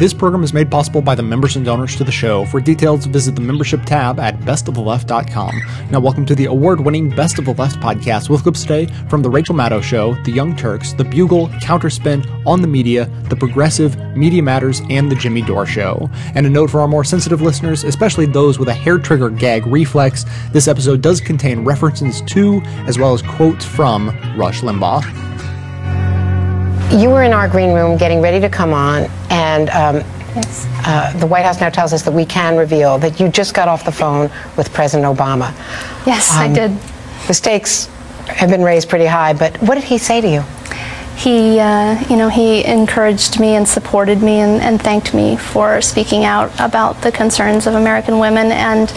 This program is made possible by the members and donors to the show. For details, visit the membership tab at bestoftheleft.com. Now, welcome to the award winning Best of the Left podcast with clips today from The Rachel Maddow Show, The Young Turks, The Bugle, Counterspin, On the Media, The Progressive, Media Matters, and The Jimmy Dore Show. And a note for our more sensitive listeners, especially those with a hair trigger gag reflex, this episode does contain references to, as well as quotes from, Rush Limbaugh. You were in our green room getting ready to come on, and um, Yes. uh, the White House now tells us that we can reveal that you just got off the phone with President Obama. Yes, I Um, did. The stakes have been raised pretty high, but what did he say to you? He, uh, you know, he encouraged me and supported me and, and thanked me for speaking out about the concerns of American women. And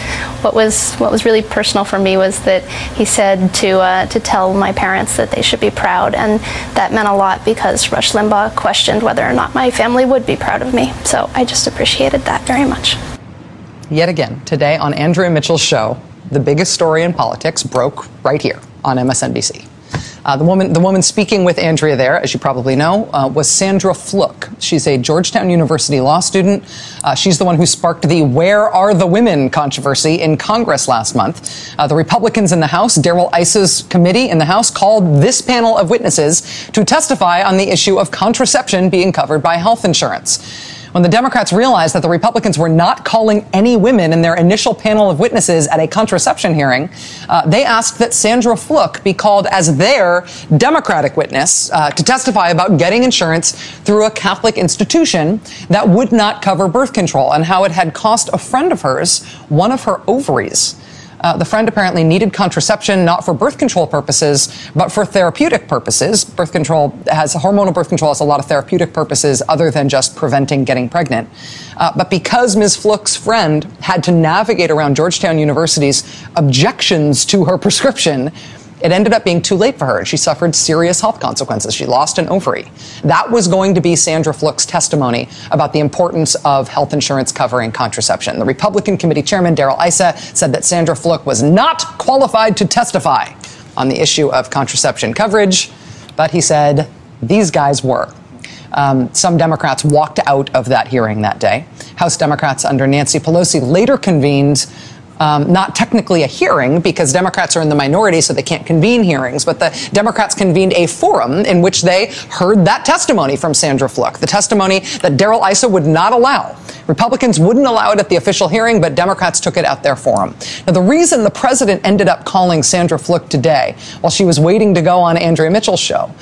what was what was really personal for me was that he said to uh, to tell my parents that they should be proud, and that meant a lot because Rush Limbaugh questioned whether or not my family would be proud of me. So I just appreciated that very much. Yet again, today on Andrea Mitchell's show, the biggest story in politics broke right here on MSNBC. Uh, the woman, the woman speaking with Andrea there, as you probably know, uh, was Sandra Fluke. She's a Georgetown University law student. Uh, she's the one who sparked the "Where Are the Women" controversy in Congress last month. Uh, the Republicans in the House, Darrell Issa's committee in the House, called this panel of witnesses to testify on the issue of contraception being covered by health insurance. When the Democrats realized that the Republicans were not calling any women in their initial panel of witnesses at a contraception hearing, uh, they asked that Sandra Fluke be called as their Democratic witness uh, to testify about getting insurance through a Catholic institution that would not cover birth control and how it had cost a friend of hers one of her ovaries. Uh, the friend apparently needed contraception not for birth control purposes, but for therapeutic purposes. Birth control has hormonal birth control has a lot of therapeutic purposes other than just preventing getting pregnant. Uh, but because Ms. Fluke's friend had to navigate around Georgetown University's objections to her prescription, it ended up being too late for her, and she suffered serious health consequences. She lost an ovary. That was going to be Sandra Fluke's testimony about the importance of health insurance covering contraception. The Republican committee chairman, Darrell Issa, said that Sandra Fluke was not qualified to testify on the issue of contraception coverage, but he said these guys were. Um, some Democrats walked out of that hearing that day. House Democrats under Nancy Pelosi later convened um, not technically a hearing because Democrats are in the minority, so they can't convene hearings, but the Democrats convened a forum in which they heard that testimony from Sandra Fluke, the testimony that Darrell Issa would not allow. Republicans wouldn't allow it at the official hearing, but Democrats took it at their forum. Now, the reason the president ended up calling Sandra Fluke today while she was waiting to go on Andrea Mitchell's show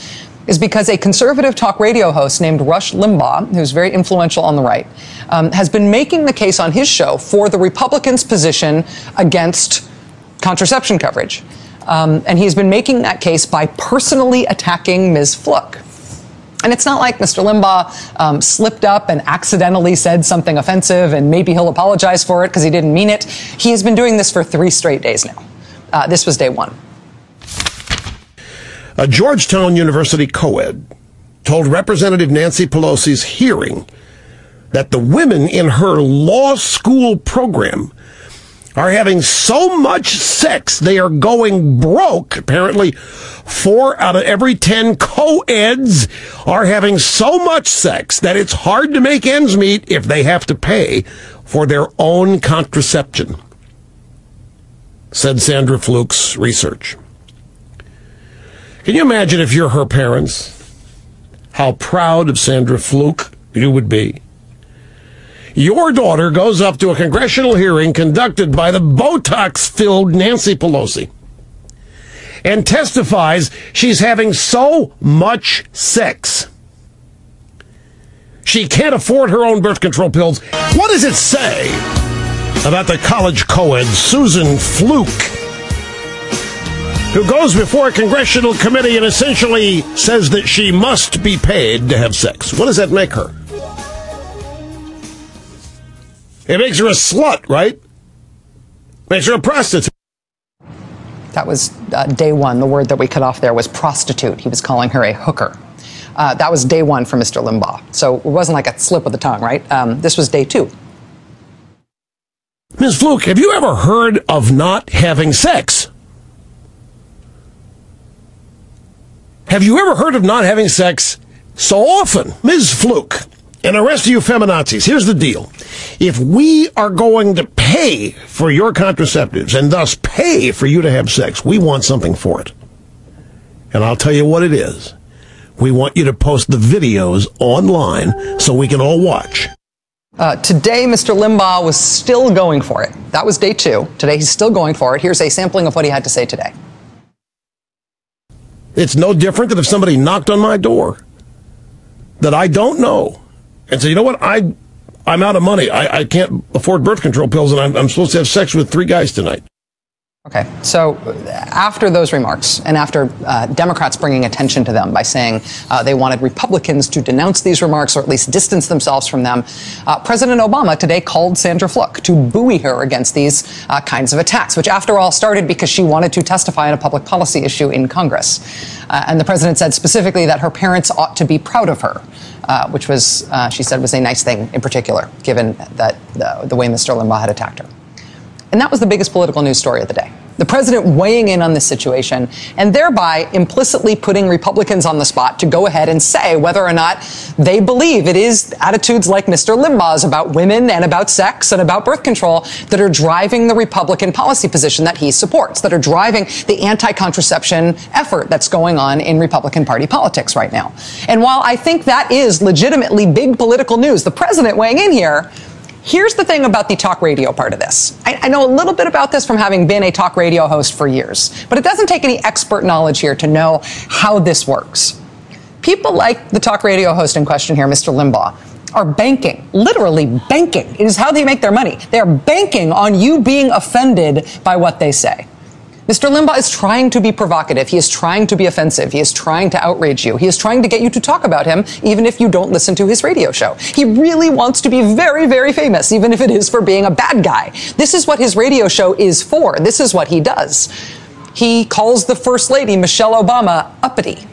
is because a conservative talk radio host named Rush Limbaugh, who's very influential on the right, um, has been making the case on his show for the Republicans' position against contraception coverage. Um, and he's been making that case by personally attacking Ms. Fluke. And it's not like Mr. Limbaugh um, slipped up and accidentally said something offensive and maybe he'll apologize for it because he didn't mean it. He has been doing this for three straight days now. Uh, this was day one. A Georgetown University co-ed told Representative Nancy Pelosi's hearing that the women in her law school program are having so much sex they are going broke. Apparently, four out of every ten co-eds are having so much sex that it's hard to make ends meet if they have to pay for their own contraception, said Sandra Fluke's research. Can you imagine if you're her parents? How proud of Sandra Fluke you would be. Your daughter goes up to a congressional hearing conducted by the Botox filled Nancy Pelosi and testifies she's having so much sex. She can't afford her own birth control pills. What does it say about the college co ed Susan Fluke? Who goes before a congressional committee and essentially says that she must be paid to have sex. What does that make her? It makes her a slut, right? Makes her a prostitute. That was uh, day one. The word that we cut off there was prostitute. He was calling her a hooker. Uh, that was day one for Mr. Limbaugh. So it wasn't like a slip of the tongue, right? Um, this was day two. Ms. Fluke, have you ever heard of not having sex? Have you ever heard of not having sex so often? Ms. Fluke, And the rest of you feminazis, here's the deal. If we are going to pay for your contraceptives and thus pay for you to have sex, we want something for it. And I'll tell you what it is. We want you to post the videos online so we can all watch. Uh, today, Mr. Limbaugh was still going for it. That was day two. Today, he's still going for it. Here's a sampling of what he had to say today. It's no different than if somebody knocked on my door that I don't know and said, you know what, I, I'm out of money. I, I can't afford birth control pills, and I'm, I'm supposed to have sex with three guys tonight. Okay, so after those remarks, and after uh, Democrats bringing attention to them by saying uh, they wanted Republicans to denounce these remarks or at least distance themselves from them, uh, President Obama today called Sandra Fluke to buoy her against these uh, kinds of attacks, which, after all, started because she wanted to testify on a public policy issue in Congress. Uh, and the president said specifically that her parents ought to be proud of her. Uh, which was, she said, was a nice thing in particular, given that the way Mr. Limbaugh had attacked her. And that was the biggest political news story of the day. The president weighing in on this situation and thereby implicitly putting Republicans on the spot to go ahead and say whether or not they believe it is attitudes like Mr. Limbaugh's about women and about sex and about birth control that are driving the Republican policy position that he supports, that are driving the anti contraception effort that's going on in Republican Party politics right now. And while I think that is legitimately big political news, the president weighing in here Here's the thing about the talk radio part of this. I, I, know a little bit about this from having been a talk radio host for years, but it doesn't take any expert knowledge here to know how this works. People like the talk radio host in question here, Mr. Limbaugh, are banking, literally banking. It is how they make their money. They are banking on you being offended by what they say. Mr. Limbaugh is trying to be provocative. He is trying to be offensive. He is trying to outrage you. He is trying to get you to talk about him, even if you don't listen to his radio show. He really wants to be very, very famous, even if it is for being a bad guy. This is what his radio show is for. This is what he does. He calls the First Lady, Michelle Obama, uppity.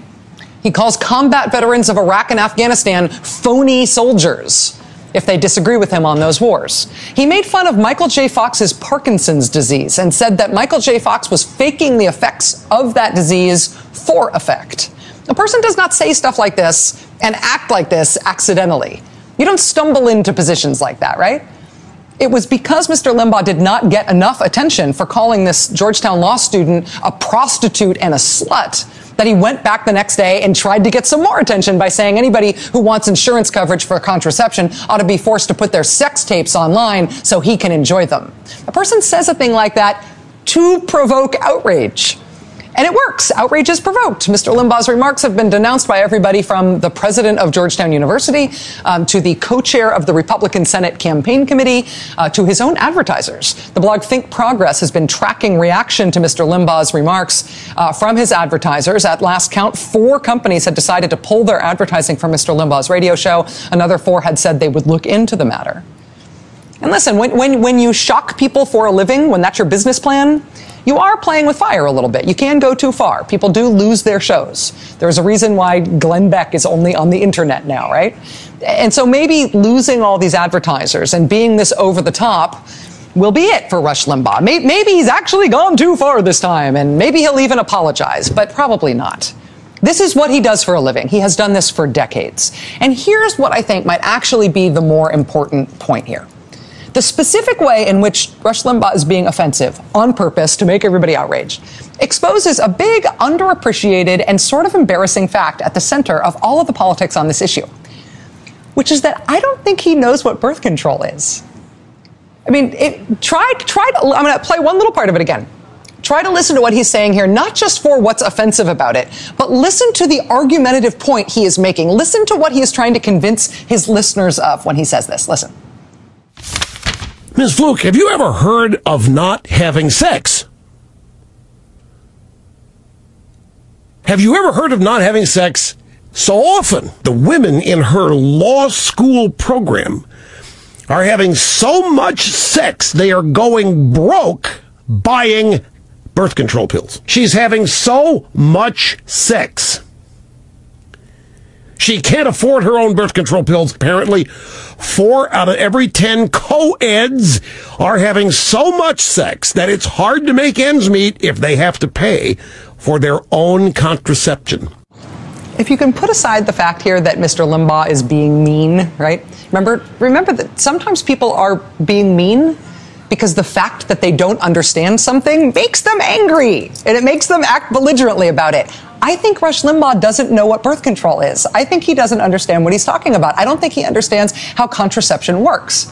He calls combat veterans of Iraq and Afghanistan phony soldiers if they disagree with him on those wars. He made fun of Michael J. Fox's Parkinson's disease and said that Michael J. Fox was faking the effects of that disease for effect. A person does not say stuff like this and act like this accidentally. You don't stumble into positions like that, right? It was because Mr. Limbaugh did not get enough attention for calling this Georgetown law student a prostitute and a slut that he went back the next day and tried to get some more attention by saying anybody who wants insurance coverage for contraception ought to be forced to put their sex tapes online so he can enjoy them. A person says a thing like that to provoke outrage. And it works. Outrage is provoked. Mr. Limbaugh's remarks have been denounced by everybody from the president of Georgetown University um, to the co-chair of the Republican Senate Campaign Committee uh, to his own advertisers. The blog Think Progress has been tracking reaction to Mr. Limbaugh's remarks uh, from his advertisers. At last count, four companies had decided to pull their advertising from Mr. Limbaugh's radio show. Another four had said they would look into the matter. And listen, when, when, when you shock people for a living, when that's your business plan, you are playing with fire a little bit. You can go too far. People do lose their shows. There's a reason why Glenn Beck is only on the internet now, right? And so maybe losing all these advertisers and being this over the top will be it for Rush Limbaugh. Maybe he's actually gone too far this time, and maybe he'll even apologize, but probably not. This is what he does for a living. He has done this for decades. And here's what I think might actually be the more important point here. The specific way in which Rush Limbaugh is being offensive on purpose to make everybody outraged exposes a big, underappreciated, and sort of embarrassing fact at the center of all of the politics on this issue, which is that I don't think he knows what birth control is. I mean, it, try, try to, I'm going to play one little part of it again. Try to listen to what he's saying here, not just for what's offensive about it, but listen to the argumentative point he is making. Listen to what he is trying to convince his listeners of when he says this. Listen. Ms. Fluke, have you ever heard of not having sex? Have you ever heard of not having sex so often? The women in her law school program are having so much sex they are going broke buying birth control pills. She's having so much sex she can't afford her own birth control pills, apparently. Four out of every 10 co-eds are having so much sex that it's hard to make ends meet if they have to pay for their own contraception. if you can put aside the fact here that Mr. Limbaugh is being mean, right? Remember, remember that sometimes people are being mean because the fact that they don't understand something makes them angry and it makes them act belligerently about it. I think Rush Limbaugh doesn't know what birth control is. I think he doesn't understand what he's talking about. I don't think he understands how contraception works.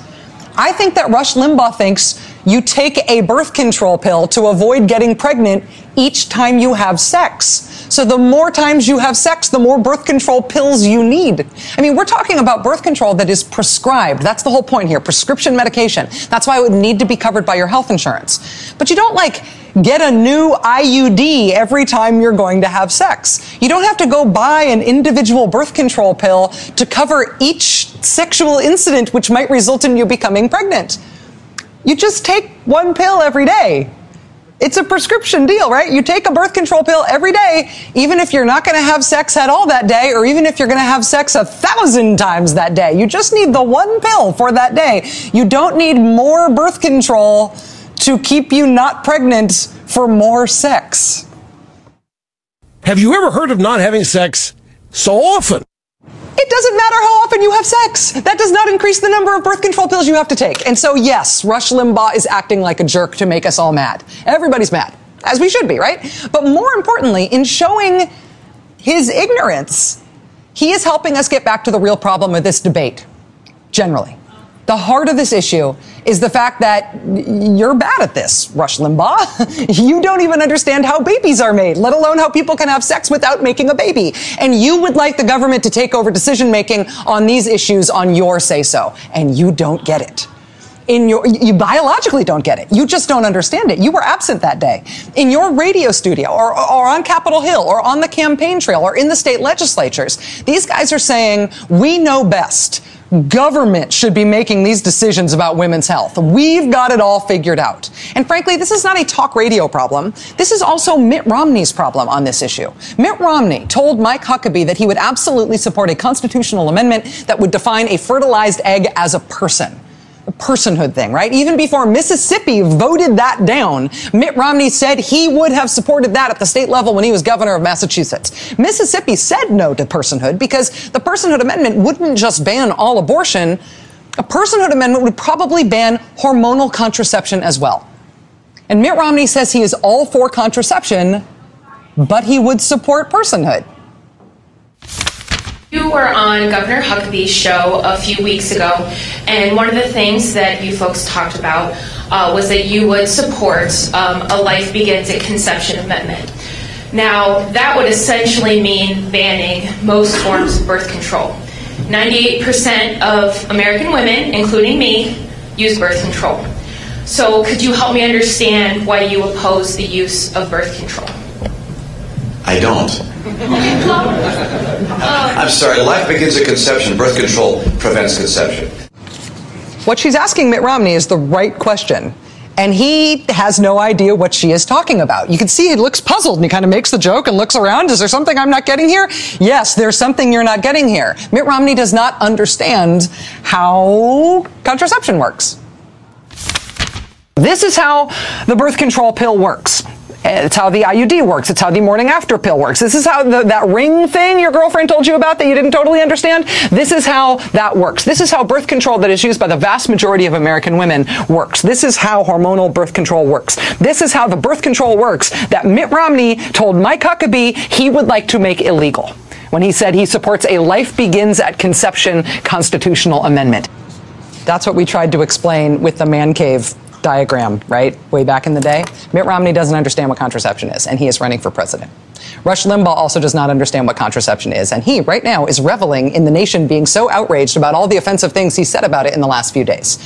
I think that Rush Limbaugh thinks you take a birth control pill to avoid getting pregnant each time you have sex. So the more times you have sex, the more birth control pills you need. I mean, we're talking about birth control that is prescribed. That's the whole point here. Prescription medication. That's why it would need to be covered by your health insurance. But you don't like get a new IUD every time you're going to have sex. You don't have to go buy an individual birth control pill to cover each sexual incident which might result in you becoming pregnant. You just take one pill every day. It's a prescription deal, right? You take a birth control pill every day, even if you're not going to have sex at all that day, or even if you're going to have sex a thousand times that day. You just need the one pill for that day. You don't need more birth control to keep you not pregnant for more sex. Have you ever heard of not having sex so often? It doesn't matter how often you have sex. That does not increase the number of birth control pills you have to take. And so, yes, Rush Limbaugh is acting like a jerk to make us all mad. Everybody's mad, as we should be, right? But more importantly, in showing his ignorance, he is helping us get back to the real problem of this debate, generally. The heart of this issue is the fact that you're bad at this, Rush Limbaugh. you don't even understand how babies are made, let alone how people can have sex without making a baby. And you would like the government to take over decision making on these issues on your say so. And you don't get it in your you biologically don't get it you just don't understand it you were absent that day in your radio studio or, or on capitol hill or on the campaign trail or in the state legislatures these guys are saying we know best Government should be making these decisions about women's health. We've got it all figured out. And frankly, this is not a talk radio problem. This is also Mitt Romney's problem on this issue. Mitt Romney told Mike Huckabee that he would absolutely support a constitutional amendment that would define a fertilized egg as a person personhood thing, right? Even before Mississippi voted that down, Mitt Romney said he would have supported that at the state level when he was governor of Massachusetts. Mississippi said no to personhood because the personhood amendment wouldn't just ban all abortion. A personhood amendment would probably ban hormonal contraception as well. And Mitt Romney says he is all for contraception, but he would support personhood. You were on Governor Huckabee's show a few weeks ago, and one of the things that you folks talked about uh, was that you would support um, a Life Begins at Conception amendment. Now, that would essentially mean banning most forms of birth control. 98% of American women, including me, use birth control. So, could you help me understand why you oppose the use of birth control? I don't. I'm sorry, life begins at conception. Birth control prevents conception. What she's asking Mitt Romney is the right question. And he has no idea what she is talking about. You can see he looks puzzled and he kind of makes the joke and looks around. Is there something I'm not getting here? Yes, there's something you're not getting here. Mitt Romney does not understand how contraception works. This is how the birth control pill works. Eh, it's how the IUD works. It's how the morning after pill works. This is how the, that ring thing your girlfriend told you about that you didn't totally understand. This is how that works. This is how birth control that is used by the vast majority of American women works. This is how hormonal birth control works. This is how the birth control works that Mitt Romney told Mike Huckabee he would like to make illegal when he said he supports a life begins at conception constitutional amendment. That's what we tried to explain with the man cave diagram, right, way back in the day. Mitt Romney doesn't understand what contraception is, and he is running for president. Rush Limbaugh also does not understand what contraception is, and he, right now, is reveling in the nation being so outraged about all the offensive things he said about it in the last few days.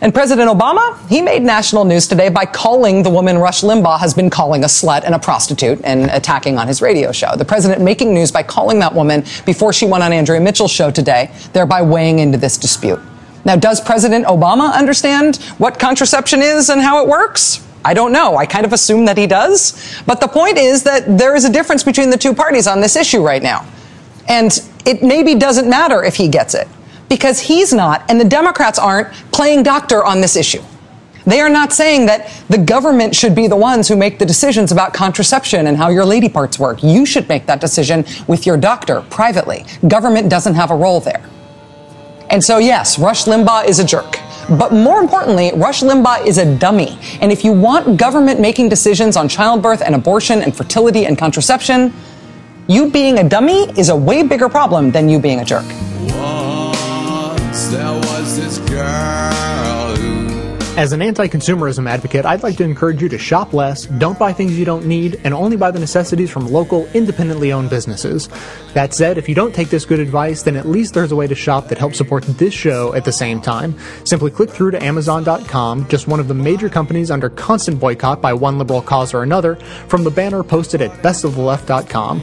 And President Obama, he made national news today by calling the woman Rush Limbaugh has been calling a slut and a prostitute and attacking on his radio show. The president making news by calling that woman before she went on Andrea Mitchell's show today, thereby weighing into this dispute. Now, does President Obama understand what contraception is and how it works? I don't know. I kind of assume that he does. But the point is that there is a difference between the two parties on this issue right now. And it maybe doesn't matter if he gets it because he's not and the Democrats aren't playing doctor on this issue. They are not saying that the government should be the ones who make the decisions about contraception and how your lady parts work. You should make that decision with your doctor privately. Government doesn't have a role there. And so, yes, Rush Limbaugh is a jerk. But more importantly, Rush Limbaugh is a dummy. And if you want government making decisions on childbirth and abortion and fertility and contraception, you being a dummy is a way bigger problem than you being a jerk. Once there was this girl As an anti consumerism advocate, I'd like to encourage you to shop less, don't buy things you don't need, and only buy the necessities from local, independently owned businesses. That said, if you don't take this good advice, then at least there's a way to shop that helps support this show at the same time. Simply click through to Amazon.com, just one of the major companies under constant boycott by one liberal cause or another, from the banner posted at bestoftheleft.com.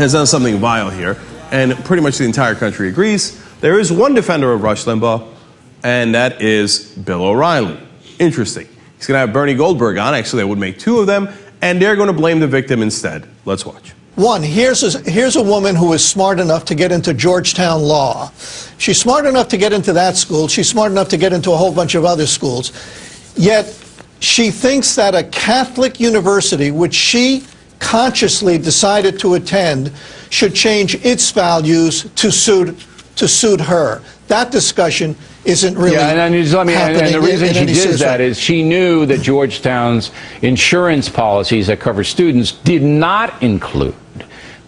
has done something vile here, and pretty much the entire country agrees, there is one defender of Rush Limbaugh, and that is Bill O'Reilly. Interesting. He's going to have Bernie Goldberg on. Actually, that would make two of them, and they're going to blame the victim instead. Let's watch. One, here's a, here's a woman who is smart enough to get into Georgetown Law. She's smart enough to get into that school. She's smart enough to get into a whole bunch of other schools. Yet she thinks that a Catholic university, which she consciously decided to attend, should change its values to suit to suit her. That discussion isn't really yeah, and, and, just let me, and, and the reason in- in she any did serious that way. is she knew that Georgetown's insurance policies that cover students did not include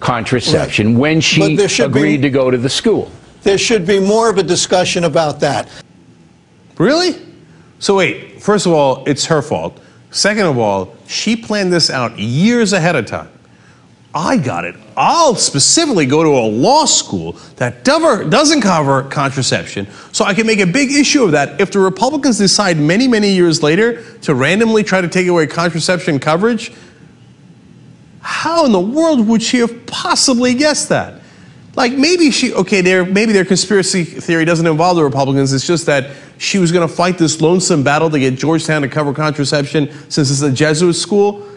contraception when she there should be- agreed to go to the school. There should be more of a discussion about that. Really? So wait, first of all, it's her fault. Second of all, she planned this out years ahead of time. I got it. I'll specifically go to a law school that doesn't cover contraception, so I can make a big issue of that if the Republicans decide many, many years later to randomly try to take away contraception coverage. How in the world would she have possibly guessed that? Like maybe she okay, their maybe their conspiracy theory doesn't involve the Republicans. It's just that she was going to fight this lonesome battle to get Georgetown to cover contraception since it's a Jesuit school.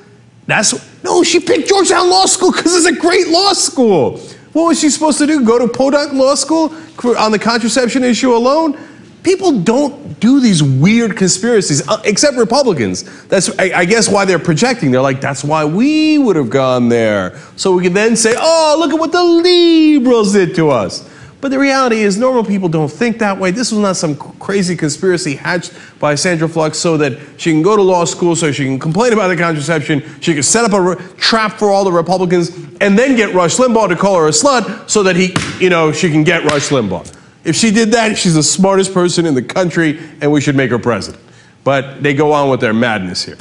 That's no, she picked Georgetown Law School because it's a great law school. What was she supposed to do? Go to Podunk Law School on the contraception issue alone? People don't do these weird conspiracies, uh, except Republicans. That's, I, guess, why they're projecting. They're like, that's why we would have gone there. So we can then say, oh, look at what the liberals did to us. But the reality is, normal people don't think that way. This was not some crazy conspiracy hatched by Sandra Flux so that she can go to law school, so she can complain about the contraception, she can set up a trap for all the Republicans, and then get Rush Limbaugh to call her a slut so that he, you know, she can get Rush Limbaugh. If she did that, she's the smartest person in the country, and we should make her president. But they go on with their madness here.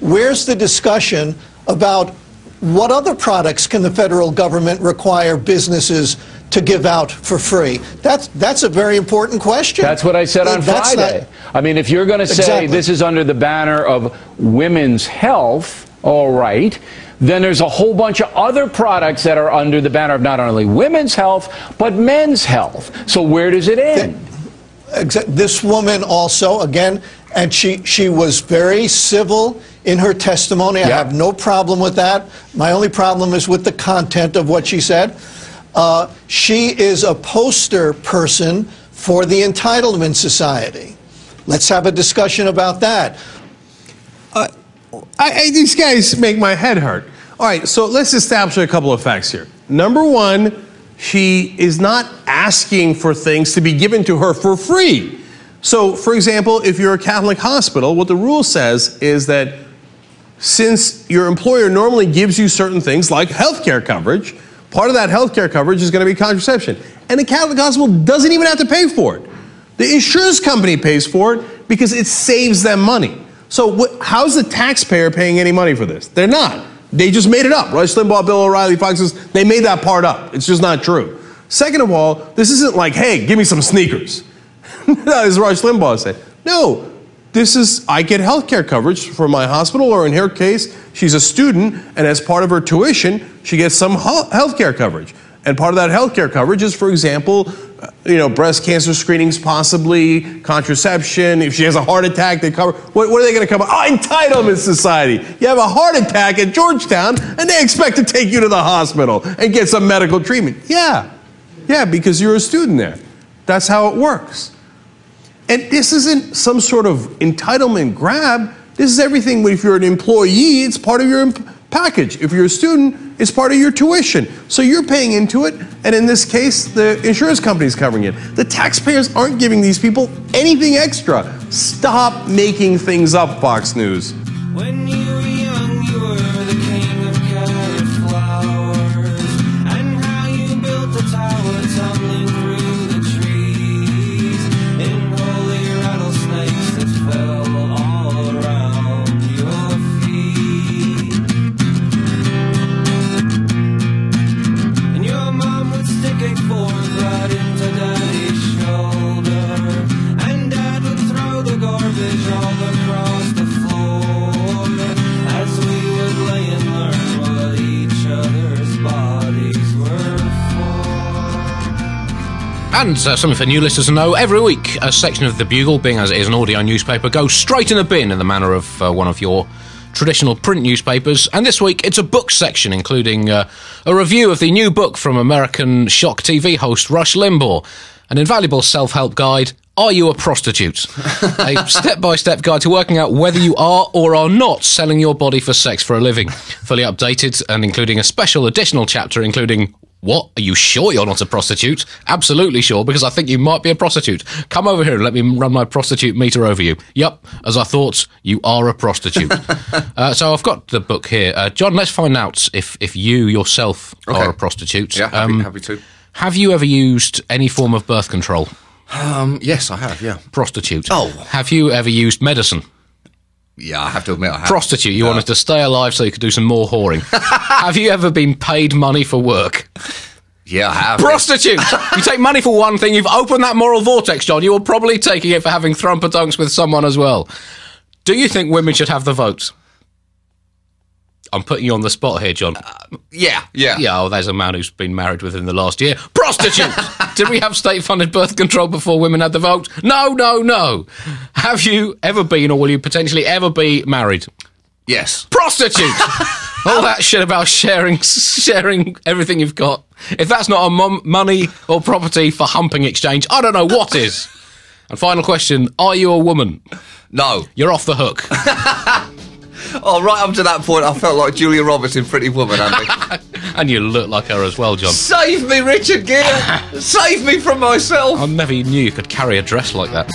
Where's the discussion about what other products can the federal government require businesses to give out for free? That's that's a very important question. That's what I said on That's Friday. not- I mean, if you're going to say Exactly. this is under the banner of women's health, all right, then there's a whole bunch of other products that are under the banner of not only women's health, but men's health. So where does it end? This woman also, again, and she, she was very civil in her testimony. I Yeah. have no problem with that. My only problem is with the content of what she said. Uh, she is a poster person for the Entitlement Society. Let's have a discussion about that. I, I, these guys make my head hurt. All right, so let's establish a couple of facts here. Number one, she is not asking for things to be given to her for free. So, for example, if you're a Catholic hospital, what the rule says is that since your employer normally gives you certain things like health care coverage, part of that health care coverage is going to be contraception. And the Catholic hospital doesn't even have to pay for it. The insurance company pays for it because it saves them money. So, what, how's the taxpayer paying any money for this? They're not. They just made it up. Rush Limbaugh, Bill O'Reilly, Fox News, they made that part up. It's just not true. Second of all, this isn't like, hey, give me some sneakers. As Rush Limbaugh said. No, this is I get health care coverage for my hospital, or in her case, she's a student, and as part of her tuition, she gets some health care coverage. And part of that health care coverage is, for example, you know, breast cancer screenings, possibly contraception. If she has a heart attack, they cover. What, what are they going to cover? Oh, entitlement society. You have a heart attack at Georgetown, and they expect to take you to the hospital and get some medical treatment. Yeah, yeah, because you're a student there. That's how it works. And this isn't some sort of entitlement grab. This is everything. But if you're an employee, it's part of your package. If you're a student, it's part of your tuition. So you're paying into it, and in this case, the insurance company is covering it. The taxpayers aren't giving these people anything extra. Stop making things up, Fox News. And uh, something for new listeners to know every week, a section of The Bugle, being as it is an audio newspaper, goes straight in the bin in the manner of uh, one of your traditional print newspapers. And this week, it's a book section, including uh, a review of the new book from American shock TV host Rush Limbaugh, an invaluable self help guide. Are you a prostitute? a step by step guide to working out whether you are or are not selling your body for sex for a living. Fully updated and including a special additional chapter including what? Are you sure you're not a prostitute? Absolutely sure, because I think you might be a prostitute. Come over here and let me run my prostitute meter over you. Yup, as I thought, you are a prostitute. uh, so I've got the book here. Uh, John, let's find out if, if you yourself Okay. are a prostitute. Yeah, happy, happy to. Have you ever used any form of birth control? Um, yes, I have. Yeah, Prostitute. Oh. Have you ever used medicine? Yeah. I have to admit, I have. Prostitute. You wanted to stay alive so you could do some more whoring. have you ever been paid money for work? Yeah, I have. Prostitute! you take money for one thing, you've opened that moral vortex, John. You were probably taking it for having thrumperdunks with someone as well. Do you think women should have the vote? I'm putting you on the spot here, John. Yeah, yeah. yeah, oh, there's a man who's been married within the last year. Prostitute! Did we have state funded birth control before women had the vote? No, no, no. Have you ever been or will you potentially ever be married? Yes. Prostitute! All that shit about sharing sharing everything you've got. If that's not a mum money or property for humping exchange, I don't know what is. And final question, are you a woman? No. You're off the hook. Oh, right up to that point, I felt like Julia Roberts in Pretty Woman, Andy. and you look like her as well, John. Save me, Richard Gere. Save me from myself. I never knew you could carry a dress like that.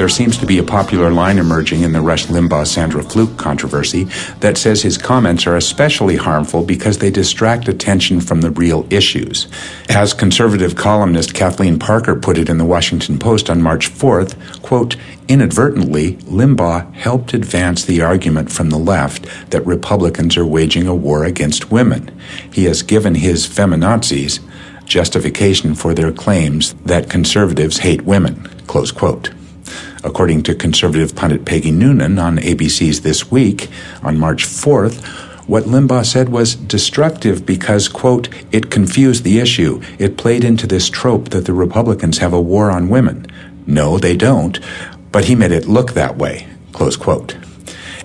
There seems to be a popular line emerging in the Rush Limbaugh Sandra Fluke controversy that says his comments are especially harmful because they distract attention from the real issues. As conservative columnist Kathleen Parker put it in the Washington Post on March 4th, quote, inadvertently, Limbaugh helped advance the argument from the left that Republicans are waging a war against women. He has given his feminazis justification for their claims that conservatives hate women, close quote. According to conservative pundit Peggy Noonan on ABC's This Week on March 4th, what Limbaugh said was destructive because, quote, it confused the issue. It played into this trope that the Republicans have a war on women. No, they don't, but he made it look that way, close quote.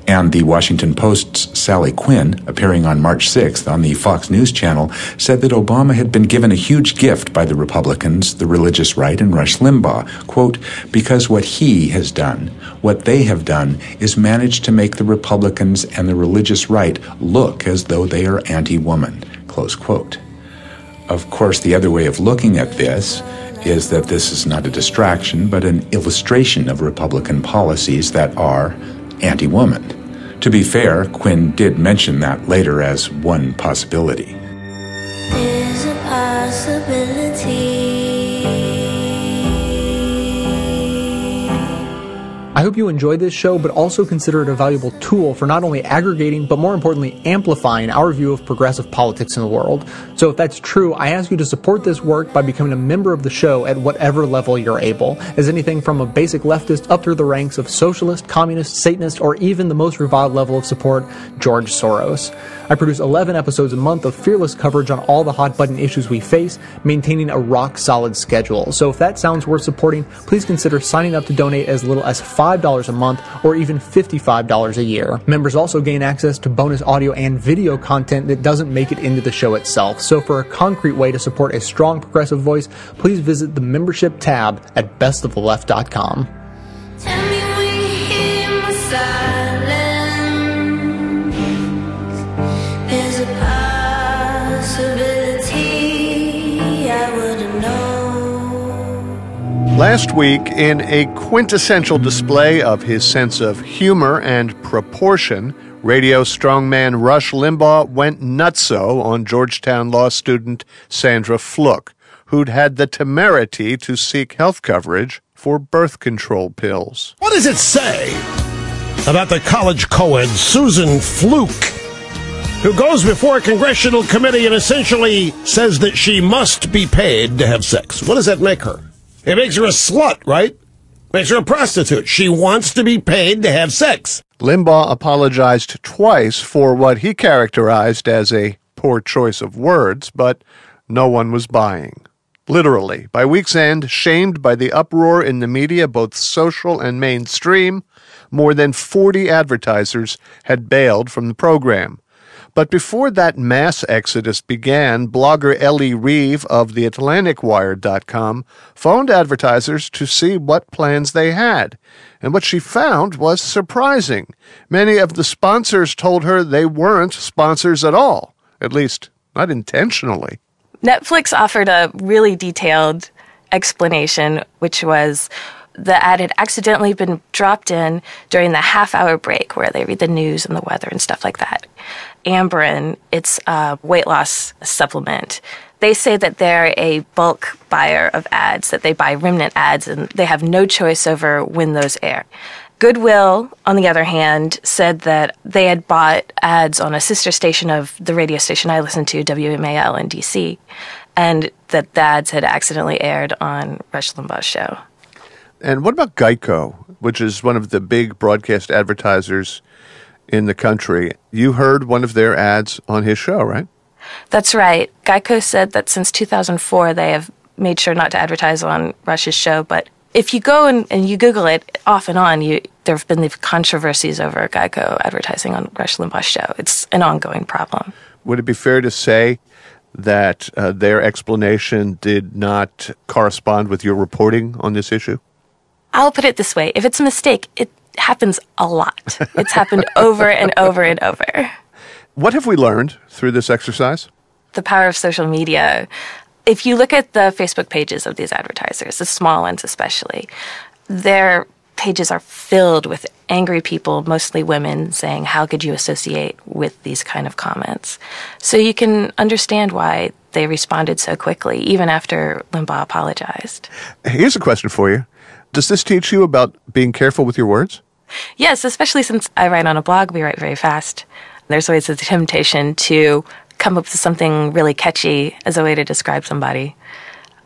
And the Washington Post's Sally Quinn, appearing on March 6th on the Fox News channel, said that Obama had been given a huge gift by the Republicans, the religious right, and Rush Limbaugh, quote, because what he has done, what they have done, is managed to make the Republicans and the religious right look as though they are anti woman, close quote. Of course, the other way of looking at this is that this is not a distraction, but an illustration of Republican policies that are anti woman. To be fair, Quinn did mention that later as one possibility. Possibility. I hope you enjoyed this show, but also consider it a valuable tool for not only aggregating, but more importantly, amplifying our view of progressive politics in the world. So if that's true, I ask you to support this work by becoming a member of the show at whatever level you're able, as anything from a basic leftist up through the ranks of socialist, communist, Satanist, or even the most reviled level of support, George Soros. I produce 11 episodes a month of fearless coverage on all the hot button issues we face, maintaining a rock solid schedule. So if that sounds worth supporting, please consider signing up to donate as little as $5 a month or even $55 a year. Members also gain access to bonus audio and video content that doesn't make it into the show itself. So for a concrete way to support a strong progressive voice, please visit the membership tab at bestoftheleft.com. Last week, in a quintessential display of his sense of humor and proportion, radio strongman Rush Limbaugh went nutso on Georgetown law student Sandra Fluke, who'd had the temerity to seek health coverage for birth control pills. What does it say about the college co-ed Susan Fluke, who goes before a congressional committee and essentially says that she must be paid to have sex? What does that make her? It makes her a slut, right? Makes her a prostitute. She wants to be paid to have sex. Limbaugh apologized twice for what he characterized as a poor choice of words, but no one was buying. Literally, by week's end, shamed by the uproar in the media, both social and mainstream, more than 40 advertisers had bailed from the program. But before that mass exodus began, blogger Ellie Reeve of theatlanticwire.com phoned advertisers to see what plans they had. And what she found was surprising. Many of the sponsors told her they weren't sponsors at all, at least not intentionally. Netflix offered a really detailed explanation, which was the ad had accidentally been dropped in during the half hour break where they read the news and the weather and stuff like that. Amberen, it's a weight loss supplement. They say that they're a bulk buyer of ads, that they buy remnant ads and they have no choice over when those air. Goodwill, on the other hand, said that they had bought ads on a sister station of the radio station I listened to, WMAL in DC, and that the ads had accidentally aired on Rush Limbaugh's show. And what about Geico, which is one of the big broadcast advertisers in the country? You heard one of their ads on his show, right? That's right. Geico said that since 2004, they have made sure not to advertise on Rush's show. But if you go and, and you Google it off and on, you there have been the controversies over Geico advertising on Rush Limbaugh's show. It's an ongoing problem. Would it be fair to say that uh, their explanation did not correspond with your reporting on this issue? I'll put it this way if it's a mistake, it happens a lot. It's happened over and over and over. What have we learned through this exercise? The power of social media. If you look at the Facebook pages of these advertisers, the small ones especially, their pages are filled with angry people, mostly women, saying, How could you associate with these kind of comments? So you can understand why they responded so quickly, even after Limbaugh apologized. Here's a question for you Does this teach you about being careful with your words? Yes, especially since I write on a blog, we write very fast. There's always a temptation to come up with something really catchy as a way to describe somebody.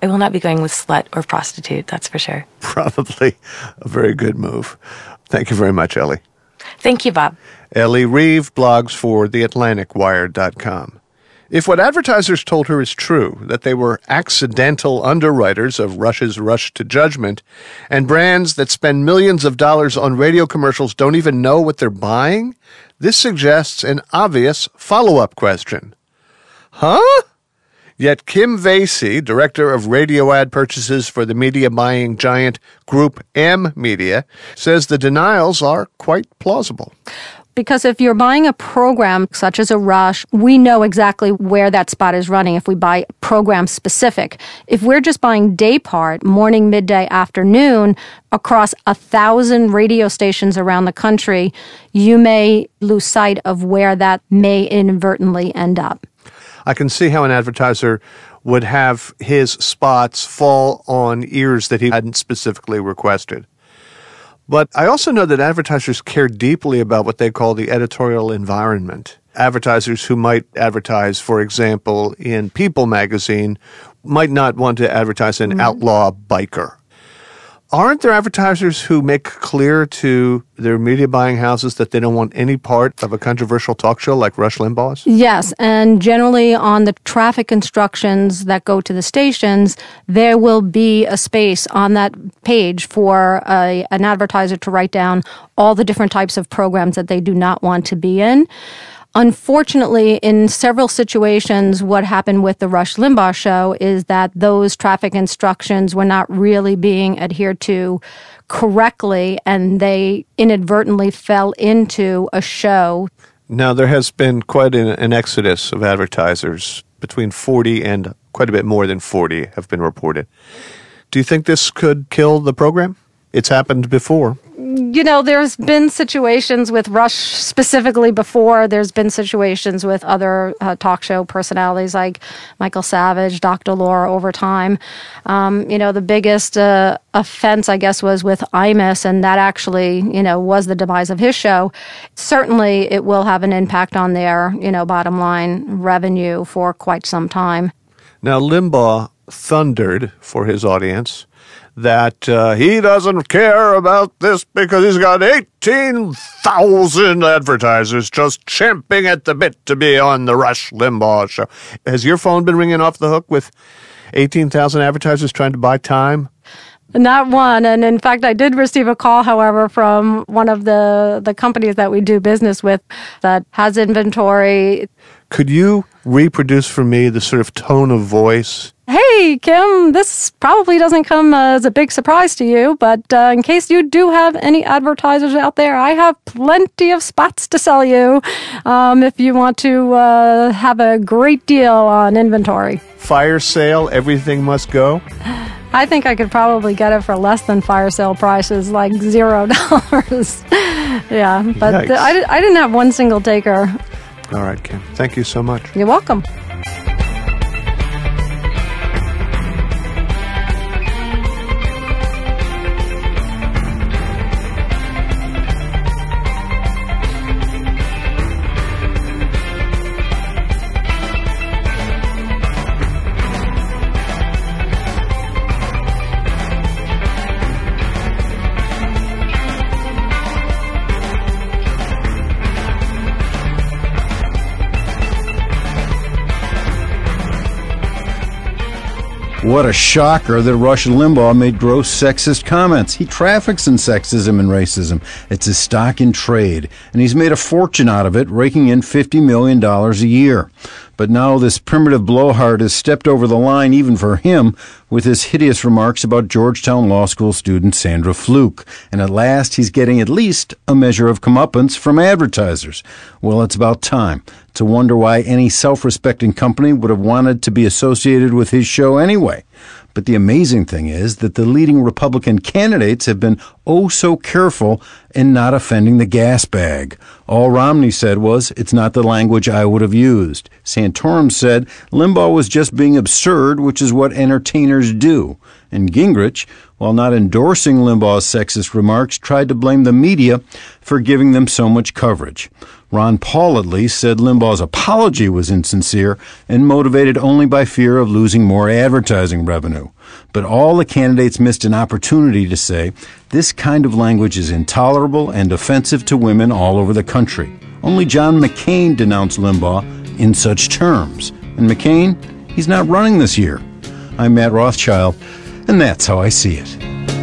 I will not be going with slut or prostitute, that's for sure. Probably a very good move. Thank you very much, Ellie. Thank you, Bob. Ellie Reeve blogs for theatlanticwire.com. If what advertisers told her is true, that they were accidental underwriters of Rush's rush to judgment, and brands that spend millions of dollars on radio commercials don't even know what they're buying, this suggests an obvious follow up question. Huh? Yet Kim Vasey, director of radio ad purchases for the media buying giant Group M Media, says the denials are quite plausible. Because if you're buying a program such as a Rush, we know exactly where that spot is running if we buy program specific. If we're just buying day part, morning, midday, afternoon, across a thousand radio stations around the country, you may lose sight of where that may inadvertently end up. I can see how an advertiser would have his spots fall on ears that he hadn't specifically requested. But I also know that advertisers care deeply about what they call the editorial environment. Advertisers who might advertise, for example, in People magazine might not want to advertise an mm-hmm. outlaw biker. Aren't there advertisers who make clear to their media buying houses that they don't want any part of a controversial talk show like Rush Limbaugh's? Yes, and generally on the traffic instructions that go to the stations, there will be a space on that page for a, an advertiser to write down all the different types of programs that they do not want to be in. Unfortunately, in several situations, what happened with the Rush Limbaugh show is that those traffic instructions were not really being adhered to correctly, and they inadvertently fell into a show Now, there has been quite an, an exodus of advertisers. Between 40 and quite a bit more than 40 have been reported. Do you think this could kill the program? It's happened before. You know, there's been situations with Rush specifically before. There's been situations with other uh, talk show personalities like Michael Savage, Dr. Laura over time. Um, you know, the biggest uh, offense, I guess, was with Imus, and that actually, you know, was the demise of his show. Certainly, it will have an impact on their, you know, bottom line revenue for quite some time. Now, Limbaugh thundered for his audience that uh, he doesn't care about this because he's got 18,000 advertisers just champing at the bit to be on the Rush Limbaugh show. Has your phone been ringing off the hook with 18,000 advertisers trying to buy time? Not one. And in fact, I did receive a call, however, from one of the, the companies that we do business with that has inventory. Could you reproduce for me the sort of tone of voice? Hey, Kim, this probably doesn't come as a big surprise to you, but uh, in case you do have any advertisers out there, I have plenty of spots to sell you um, if you want to uh, have a great deal on inventory. Fire sale, everything must go? I think I could probably get it for less than fire sale prices, like zero dollars. yeah, but Yikes. I, I didn't have one single taker. All right, Kim. Thank you so much. You're welcome. What a shocker that Rush Limbaugh made gross sexist comments. He traffics in sexism and racism. It's his stock in trade, and he's made a fortune out of it, raking in $50 million a year. But now this primitive blowhard has stepped over the line even for him with his hideous remarks about Georgetown Law School student Sandra Fluke. And at last he's getting at least a measure of comeuppance from advertisers. Well, it's about time to wonder why any self-respecting company would have wanted to be associated with his show anyway. But the amazing thing is that the leading Republican candidates have been oh so careful in not offending the gas bag. All Romney said was, it's not the language I would have used. Santorum said Limbaugh was just being absurd, which is what entertainers do. And Gingrich, while not endorsing Limbaugh's sexist remarks, tried to blame the media for giving them so much coverage. Ron Paul, at least, said Limbaugh's apology was insincere and motivated only by fear of losing more advertising revenue. But all the candidates missed an opportunity to say this kind of language is intolerable and offensive to women all over the country. Only John McCain denounced Limbaugh in such terms. And McCain, he's not running this year. I'm Matt Rothschild, and that's how I see it.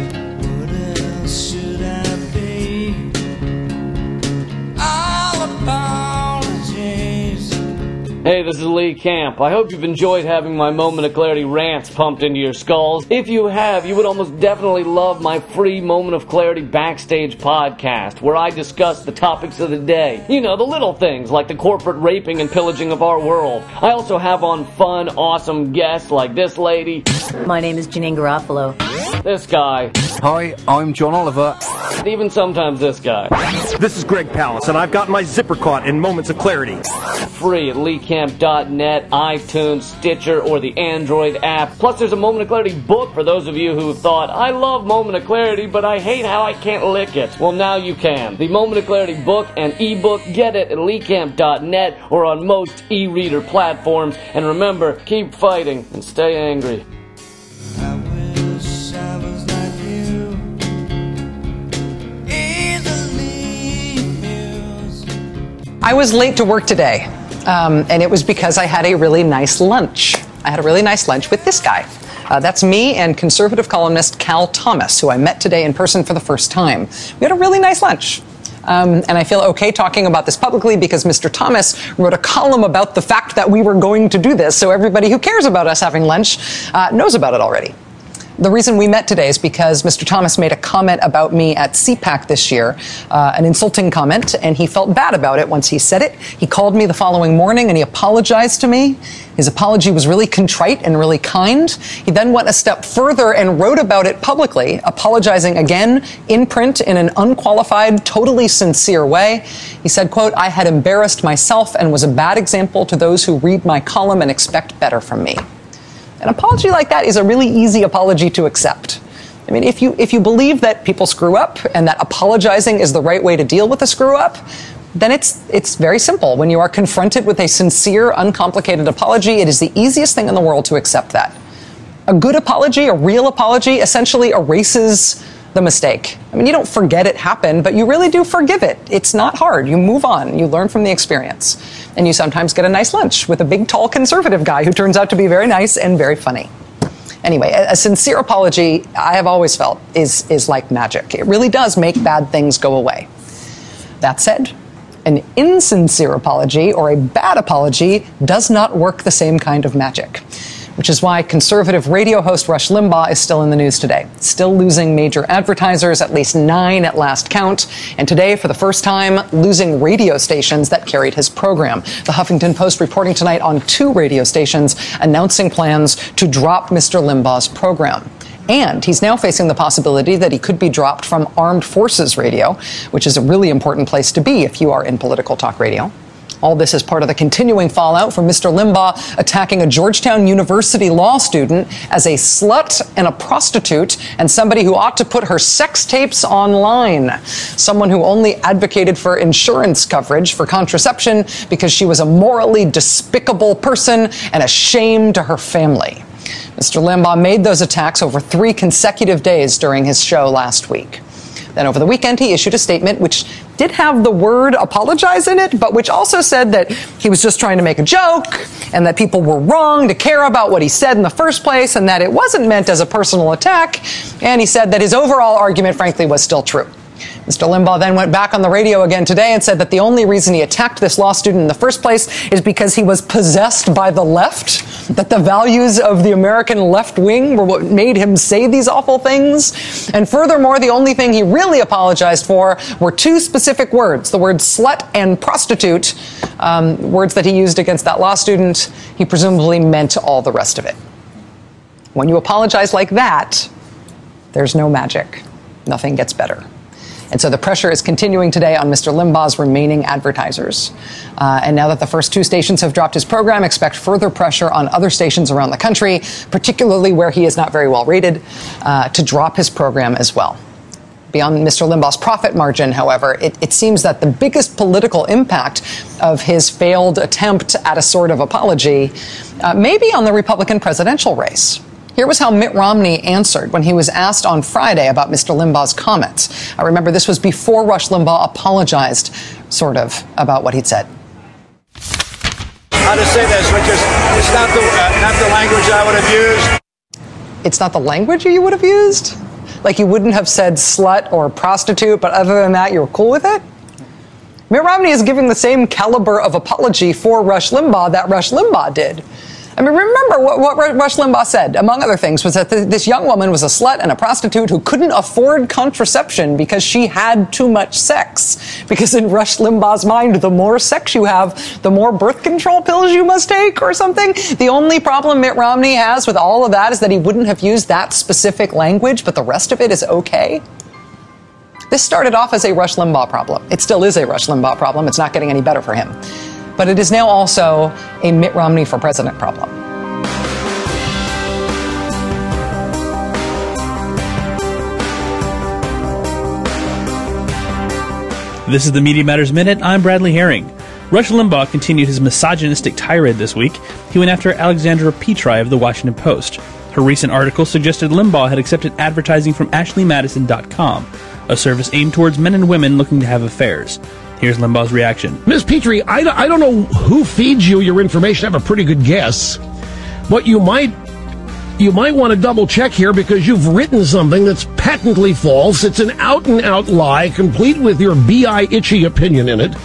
Hey, this is Lee Camp. I hope you've enjoyed having my Moment of Clarity rants pumped into your skulls. If you have, you would almost definitely love my free Moment of Clarity backstage podcast, where I discuss the topics of the day. You know, the little things like the corporate raping and pillaging of our world. I also have on fun, awesome guests like this lady. My name is Janeane Garofalo. This guy. Hi, I'm John Oliver. Even sometimes this guy. This is Greg Palast, and I've got my zipper caught in Moments of Clarity. Free at leecamp.net, iTunes, Stitcher, or the Android app. Plus, there's a Moment of Clarity book for those of you who thought, I love Moment of Clarity, but I hate how I can't lick it. Well, now you can. The Moment of Clarity book and ebook, get it at leecamp.net or on most e reader platforms. And remember, keep fighting and stay angry. I was late to work today, um, and it was because I had a really nice lunch. I had a really nice lunch with this guy. Uh, that's me and conservative columnist Cal Thomas, who I met today in person for the first time. We had a really nice lunch. Um, and I feel okay talking about this publicly because Mr. Thomas wrote a column about the fact that we were going to do this. So everybody who cares about us having lunch uh, knows about it already. The reason we met today is because Mr. Thomas made a comment about me at CPAC this year, uh, an insulting comment, and he felt bad about it once he said it. He called me the following morning and he apologized to me. His apology was really contrite and really kind. He then went a step further and wrote about it publicly, apologizing again in print in an unqualified, totally sincere way. He said, quote, I had embarrassed myself and was a bad example to those who read my column and expect better from me. An apology like that is a really easy apology to accept. I mean, if you if you believe that people screw up and that apologizing is the right way to deal with a screw up, then it's it's very simple. When you are confronted with a sincere, uncomplicated apology, it is the easiest thing in the world to accept that. A good apology, a real apology, essentially erases the mistake. I mean, you don't forget it happened, but you really do forgive it. It's not hard. You move on. You learn from the experience. And you sometimes get a nice lunch with a big, tall conservative guy who turns out to be very nice and very funny. Anyway, a, sincere apology, I have always felt, is, is like magic. It really does make bad things go away. That said, an insincere apology or a bad apology does not work the same kind of magic which is why conservative radio host Rush Limbaugh is still in the news today. Still losing major advertisers, at least nine at last count, and today, for the first time, losing radio stations that carried his program. The Huffington Post reporting tonight on two radio stations announcing plans to drop Mr. Limbaugh's program. And he's now facing the possibility that he could be dropped from Armed Forces Radio, which is a really important place to be if you are in political talk radio. All this is part of the continuing fallout from Mr. Limbaugh attacking a Georgetown University law student as a slut and a prostitute and somebody who ought to put her sex tapes online. Someone who only advocated for insurance coverage for contraception because she was a morally despicable person and a shame to her family. Mr. Limbaugh made those attacks over three consecutive days during his show last week. Then over the weekend, he issued a statement which did have the word apologize in it, but which also said that he was just trying to make a joke and that people were wrong to care about what he said in the first place and that it wasn't meant as a personal attack. And he said that his overall argument, frankly, was still true. Mr. Limbaugh then went back on the radio again today and said that the only reason he attacked this law student in the first place is because he was possessed by the left, that the values of the American left wing were what made him say these awful things. And furthermore, the only thing he really apologized for were two specific words the words slut and prostitute, um, words that he used against that law student. He presumably meant all the rest of it. When you apologize like that, there's no magic. Nothing gets better. And so the pressure is continuing today on Mr. Limbaugh's remaining advertisers. Uh, and now that the first two stations have dropped his program, expect further pressure on other stations around the country, particularly where he is not very well rated, uh, to drop his program as well. Beyond Mr. Limbaugh's profit margin, however, it, it seems that the biggest political impact of his failed attempt at a sort of apology uh, may be on the Republican presidential race. Here was how Mitt Romney answered when he was asked on Friday about Mr. Limbaugh's comments. I remember this was before Rush Limbaugh apologized, sort of, about what he'd said. How to say this, which is, it's not the, uh, not the language I would have used. It's not the language you would have used? Like you wouldn't have said slut or prostitute, but other than that, you were cool with it? Mitt Romney is giving the same caliber of apology for Rush Limbaugh that Rush Limbaugh did. I mean, remember what, what Rush Limbaugh said, among other things, was that th- this young woman was a slut and a prostitute who couldn't afford contraception because she had too much sex. Because in Rush Limbaugh's mind, the more sex you have, the more birth control pills you must take or something. The only problem Mitt Romney has with all of that is that he wouldn't have used that specific language, but the rest of it is okay. This started off as a Rush Limbaugh problem. It still is a Rush Limbaugh problem. It's not getting any better for him. But it is now also a Mitt Romney for president problem. This is the Media Matters Minute. I'm Bradley Herring. Rush Limbaugh continued his misogynistic tirade this week. He went after Alexandra Petri of the Washington Post. Her recent article suggested Limbaugh had accepted advertising from AshleyMadison.com, a service aimed towards men and women looking to have affairs. Here's Limbaugh's reaction. Ms. Petri, I, don't- I don't know who feeds you your information. I have a pretty good guess. But you might you might want to double check here because you've written something that's patently false. It's an out and out lie, complete with your bi itchy opinion in it,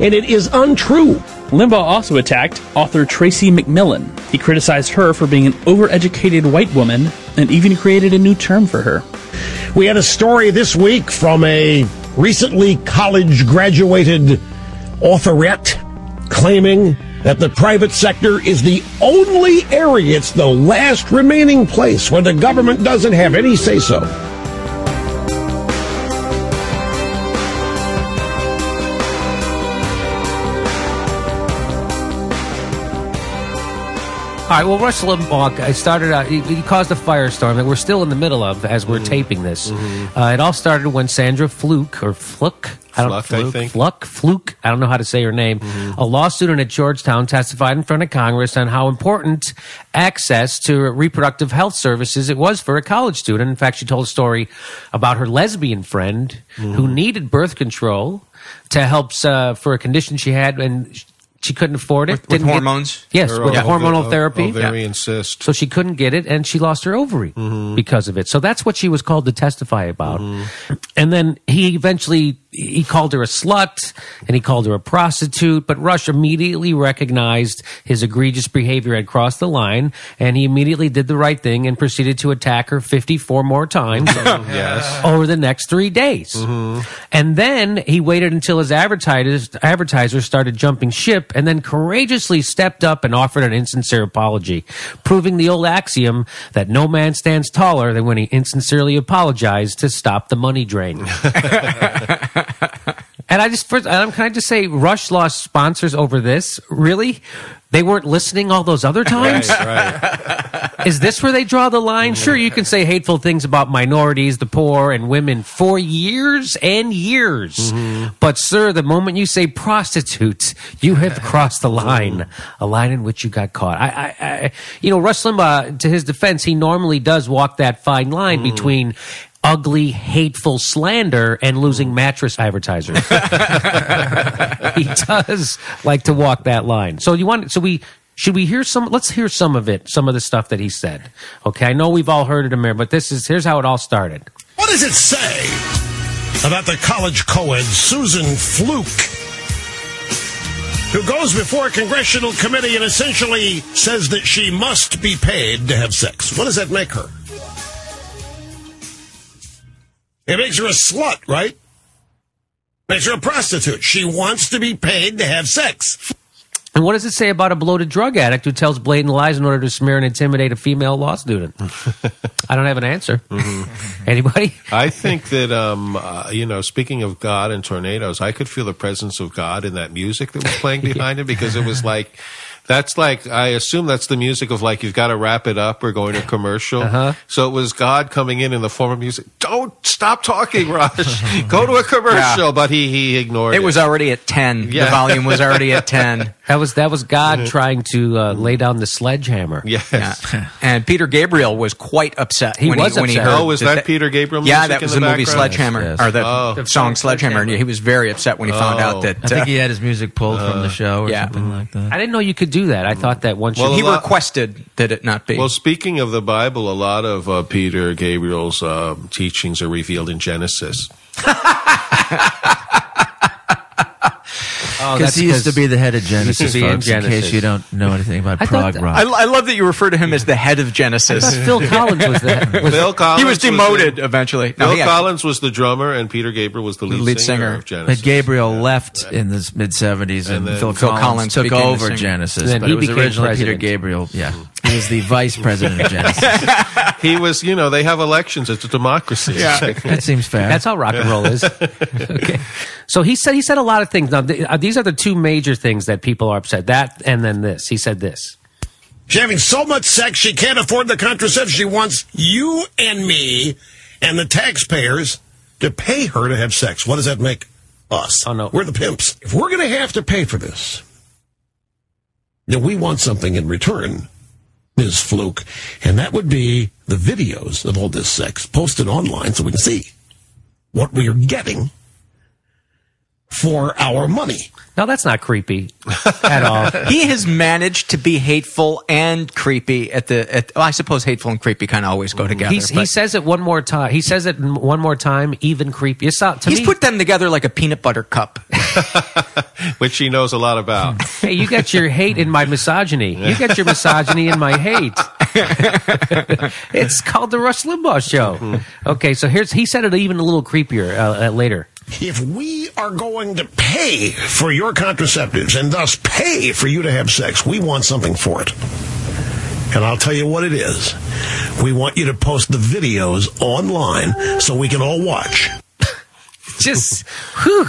and it is untrue. Limbaugh also attacked author Tracy McMillan. He criticized her for being an overeducated white woman and even created a new term for her. We had a story this week from a recently college graduated authorette claiming that the private sector is the only area, it's the last remaining place where the government doesn't have any say so. All right. Well, Rush Limbaugh I started out. He, he caused a firestorm that we're still in the middle of as we're mm-hmm. taping this. Mm-hmm. Uh, it all started when Sandra Fluke or Fluke. I don't Fluck, I think. Fluke, Fluke. I don't know how to say her name. Mm-hmm. A law student at Georgetown testified in front of Congress on how important access to reproductive health services it was for a college student. In fact, she told a story about her lesbian friend who needed birth control to help uh, for a condition she had and she couldn't afford it. With- with Didn't get- hormones? yes, Or with ov- hormonal therapy. Uh, ovarian cyst. So she couldn't get it, and she lost her ovary Mm-hmm. because of it. So that's what she was called to testify about. Mm-hmm. And then he eventually he called her a slut and he called her a prostitute. But Rush immediately recognized his egregious behavior had crossed the line, and he immediately did the right thing and proceeded to attack her fifty four more times Yes. over the next three days. Mm-hmm. And then he waited until his advertisers advertisers started jumping ship and then courageously stepped up and offered an insincere apology, proving the old axiom that no man stands taller than when he insincerely apologized to stop the money drain. And I just first, um, can I just say, Rush lost sponsors over this. Really, they weren't listening all those other times. Is this where they draw the line? Sure, you can say hateful things about minorities, the poor, and women for years and years. Mm-hmm. But, sir, the moment you say prostitutes, you have crossed the line, a line in which you got caught. I, I, I you know, Rush Limbaugh, to his defense, he normally does walk that fine line mm. between ugly, hateful slander and losing mattress advertisers. he does like to walk that line. So you want so we should we hear some let's hear some of it, some of the stuff that he said. Okay, I know we've all heard it, Amir, but this is here's how it all started. What does it say about the college co-ed Susan Fluke, who goes before a congressional committee and essentially says that she must be paid to have sex? What does that make her? It makes her a slut, right? Makes her a prostitute. She wants to be paid to have sex. And what does it say about a bloated drug addict who tells blatant lies in order to smear and intimidate a female law student? I don't have an answer. Anybody? I think that, um, uh, you know, speaking of God and tornadoes, I could feel the presence of God in that music that was playing behind him because it was like, that's like, I assume that's the music of like, you've got to wrap it up We're going to commercial. Uh-huh. So it was God coming in in the form of music. Don't stop talking, Rush. Go to a commercial. Yeah. But he, he ignored it. It was already at 10. Yeah. The volume was already at 10. That was that was God trying to uh, lay down the sledgehammer. Yes. Yeah. And Peter Gabriel was quite upset. He when was he, when he heard Oh, was that Peter Gabriel Yeah, music that in was the the, movie? Sledgehammer, Yes, or the, Oh. the song Sledgehammer. and He was very upset when he found Oh. out that. I think uh, he had his music pulled from the show or yeah. something like that. I didn't know you could do that. I thought that once Well, you he lot- requested that it not be. Well, speaking of the Bible, a lot of uh, Peter Gabriel's um teachings are revealed in Genesis. Oh, Because he used to be the head of Genesis, Used in folks, in case you don't know anything about I prog thought- rock. I, I love that you refer to him as the head of Genesis. Phil Collins was the was Phil Collins he was demoted the- eventually. No, Phil he had- Collins was the drummer, and Peter Gabriel was the lead, lead singer, singer. of Genesis. But Gabriel left in the mid '70s, and, And Phil, Phil Collins, Collins took over. Genesis. Then but he it was originally president. Peter Gabriel. Yeah, he was the vice president of Genesis. he was, you know, they have elections. It's a democracy. Yeah. that seems fair. That's how rock and roll is. okay. So he said he said a lot of things. Now th- uh, these are the two major things that people are upset. That and then this. He said this. She's having so much sex she can't afford the contraception. She wants you and me and the taxpayers to pay her to have sex. What does that make us? Oh, no. We're the pimps. If we're going to have to pay for this, then we want something in return, Ms. Fluke. And that would be the videos of all this sex posted online so we can see what we are getting for our money. No, that's not creepy at all. he has managed to be hateful and creepy at the. At, well, I suppose hateful and creepy kind of always go together. He's, he says it one more time. He says it one more time. Even creepy. It's not, to he's me. put them together like a peanut butter cup. which he knows a lot about. hey, you got your hate in my misogyny. You got your misogyny in my hate. it's called the Rush Limbaugh Show. Okay, so here's he said it even a little creepier uh, uh, later. If we are going to pay for your contraceptives and thus pay for you to have sex, we want something for it. And I'll tell you what it is. We want you to post the videos online so we can all watch. Just, whew,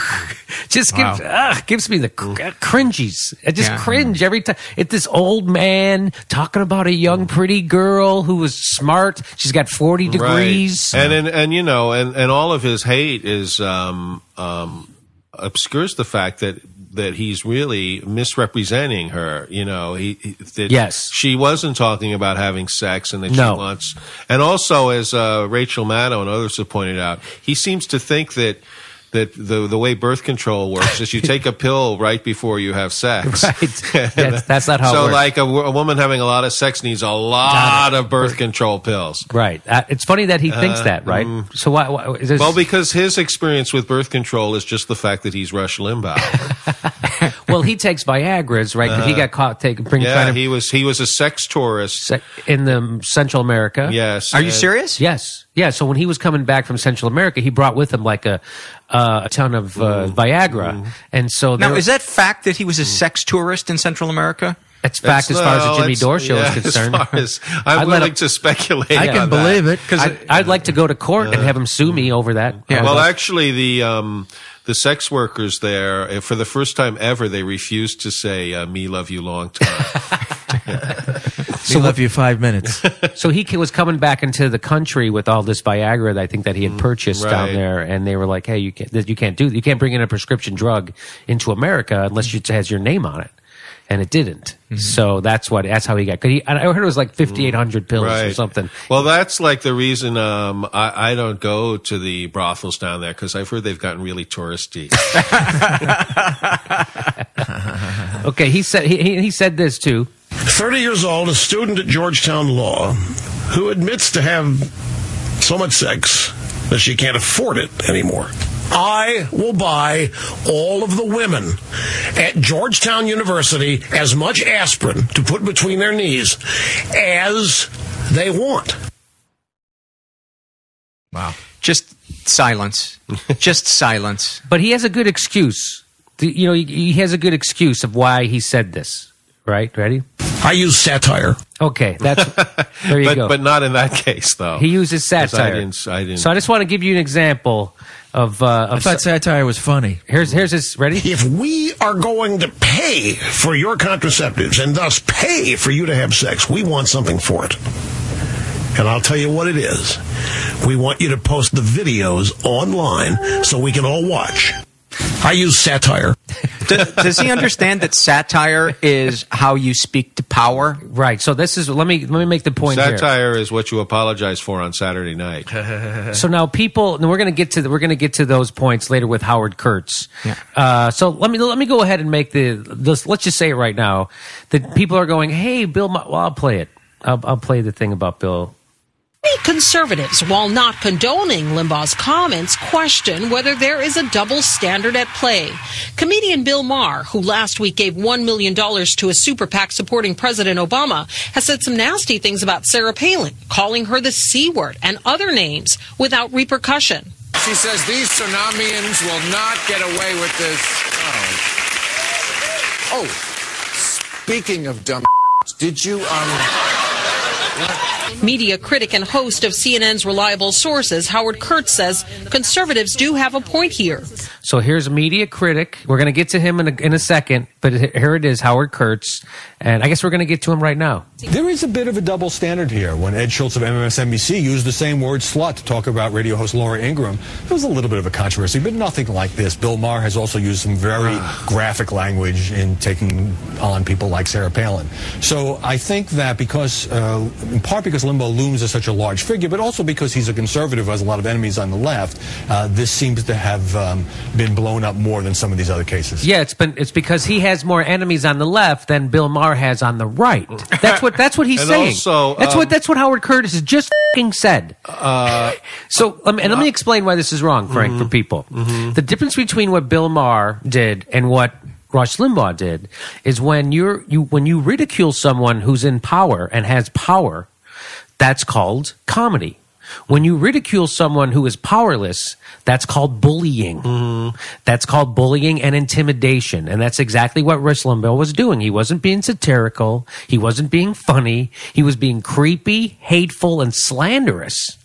just gives, Wow. uh, gives me the cr- uh, cringies. I just Yeah. cringe every time. It's this old man talking about a young, pretty girl who was smart. She's got forty degrees. Right. And, and and you know, and and all of his hate is um um obscures the fact that that he's really misrepresenting her. You know, he, he that Yes. she wasn't talking about having sex, and that No. she wants. And also, as uh, Rachel Maddow and others have pointed out, he seems to think that. That the the way birth control works is you take a pill right before you have sex. Right. That's- that's not how it So, like a, a woman having a lot of sex needs a lot of birth control pills. Right. Uh, it's funny that he thinks Uh, that, right? mm. So why? why is this, Well, because his experience with birth control is just the fact that he's Rush Limbaugh. well, he takes Viagra's, right? But he Uh, got caught taking yeah, to he was he was a sex tourist. in the Central America. Yes. Are you serious? Yes. Yeah. So when he was coming back from Central America, he brought with him like a uh, a ton of uh, Viagra, and so Now, is that fact that he was a sex tourist in Central America? That's fact as far as the Jimmy it's- Dore show yeah, is concerned. As far as, I'm I'd let willing him- to speculate. I on can that. believe it because I'd like to go to court and have him sue me over that. Yeah, Well, actually, the um, the sex workers there, uh, for the first time ever, they refused to say uh, "me love you long time." So love you five minutes. so he was coming back into the country with all this Viagra that I think that he had purchased down there, and they were like, "Hey, you can't, you can't do, you can't bring in a prescription drug into America unless it has your name on it." And it didn't. So that's what. That's how he got. Cause he, I heard it was like fifty eight hundred pills or something. Well, that's like the reason um, I, I don't go to the brothels down there because I've heard they've gotten really touristy. Okay, he said he, he he said this too. 30 years old, a student at Georgetown Law, who admits to have so much sex that she can't afford it anymore. I will buy all of the women at Georgetown University as much aspirin to put between their knees as they want. Wow. Just silence. Just silence. But he has a good excuse. You know, he, he has a good excuse of why he said this. Right? Ready? I use satire. Okay, that's there you but, go. But not in that case, though. He uses 'Cause I satire. didn't. I didn't. So I just want to give you an example of. Uh, of I thought satire was funny. Here's here's his ready. If we are going to pay for your contraceptives and thus pay for you to have sex, we want something for it. And I'll tell you what it is. We want you to post the videos online so we can all watch. I use satire. does, does he understand that satire is how you speak to power? Right. So this is let me let me make the point. Satire is what you apologize for on Saturday night. So now people, and we're going to get to the, we're going to get to those points later with Howard Kurtz. Uh, so let me let me go ahead and make the this. Let's just say it right now that people are going, "Hey, Bill." Ma-" Well, I'll play it. I'll, I'll play the thing about Bill Many conservatives, while not condoning Limbaugh's comments, question whether there is a double standard at play. Comedian Bill Maher, who last week gave $1 million to a super PAC supporting President Obama, has said some nasty things about Sarah Palin, calling her the C word and other names without repercussion. She says these tsunamians will not get away with this. Oh, oh speaking of dumb, did you um? Media critic and host of CNN's Reliable Sources, Howard Kurtz says conservatives do have a point here. So here's a media critic. We're going to get to him in a, in a second, but here it is, Howard Kurtz. And I guess we're going to get to him right now. There is a bit of a double standard here. When Ed Schultz of MSNBC used the same word slut to talk about radio host Laura Ingraham, there was a little bit of a controversy, but nothing like this. Bill Maher has also used some very graphic language in taking on people like Sarah Palin. So I think that because, uh, in part because Limbaugh looms as such a large figure, but also because he's a conservative who has a lot of enemies on the left, uh, this seems to have um, been blown up more than some of these other cases. Yeah, it's been it's because he has more enemies on the left than Bill Maher has on the right. That's what that's what he's And saying. also, that's um, what that's what Howard Kurtz has just fing said. Uh, so let me, and let me explain why this is wrong, Frank, for people. The difference between what Bill Maher did and what Rush Limbaugh did is when you're you when you ridicule someone who's in power and has power, that's called comedy. When you ridicule someone who is powerless, that's called bullying. Mm-hmm. That's called bullying and intimidation. And that's exactly what Rush Limbaugh was doing. He wasn't being satirical. He wasn't being funny. He was being creepy, hateful, and slanderous.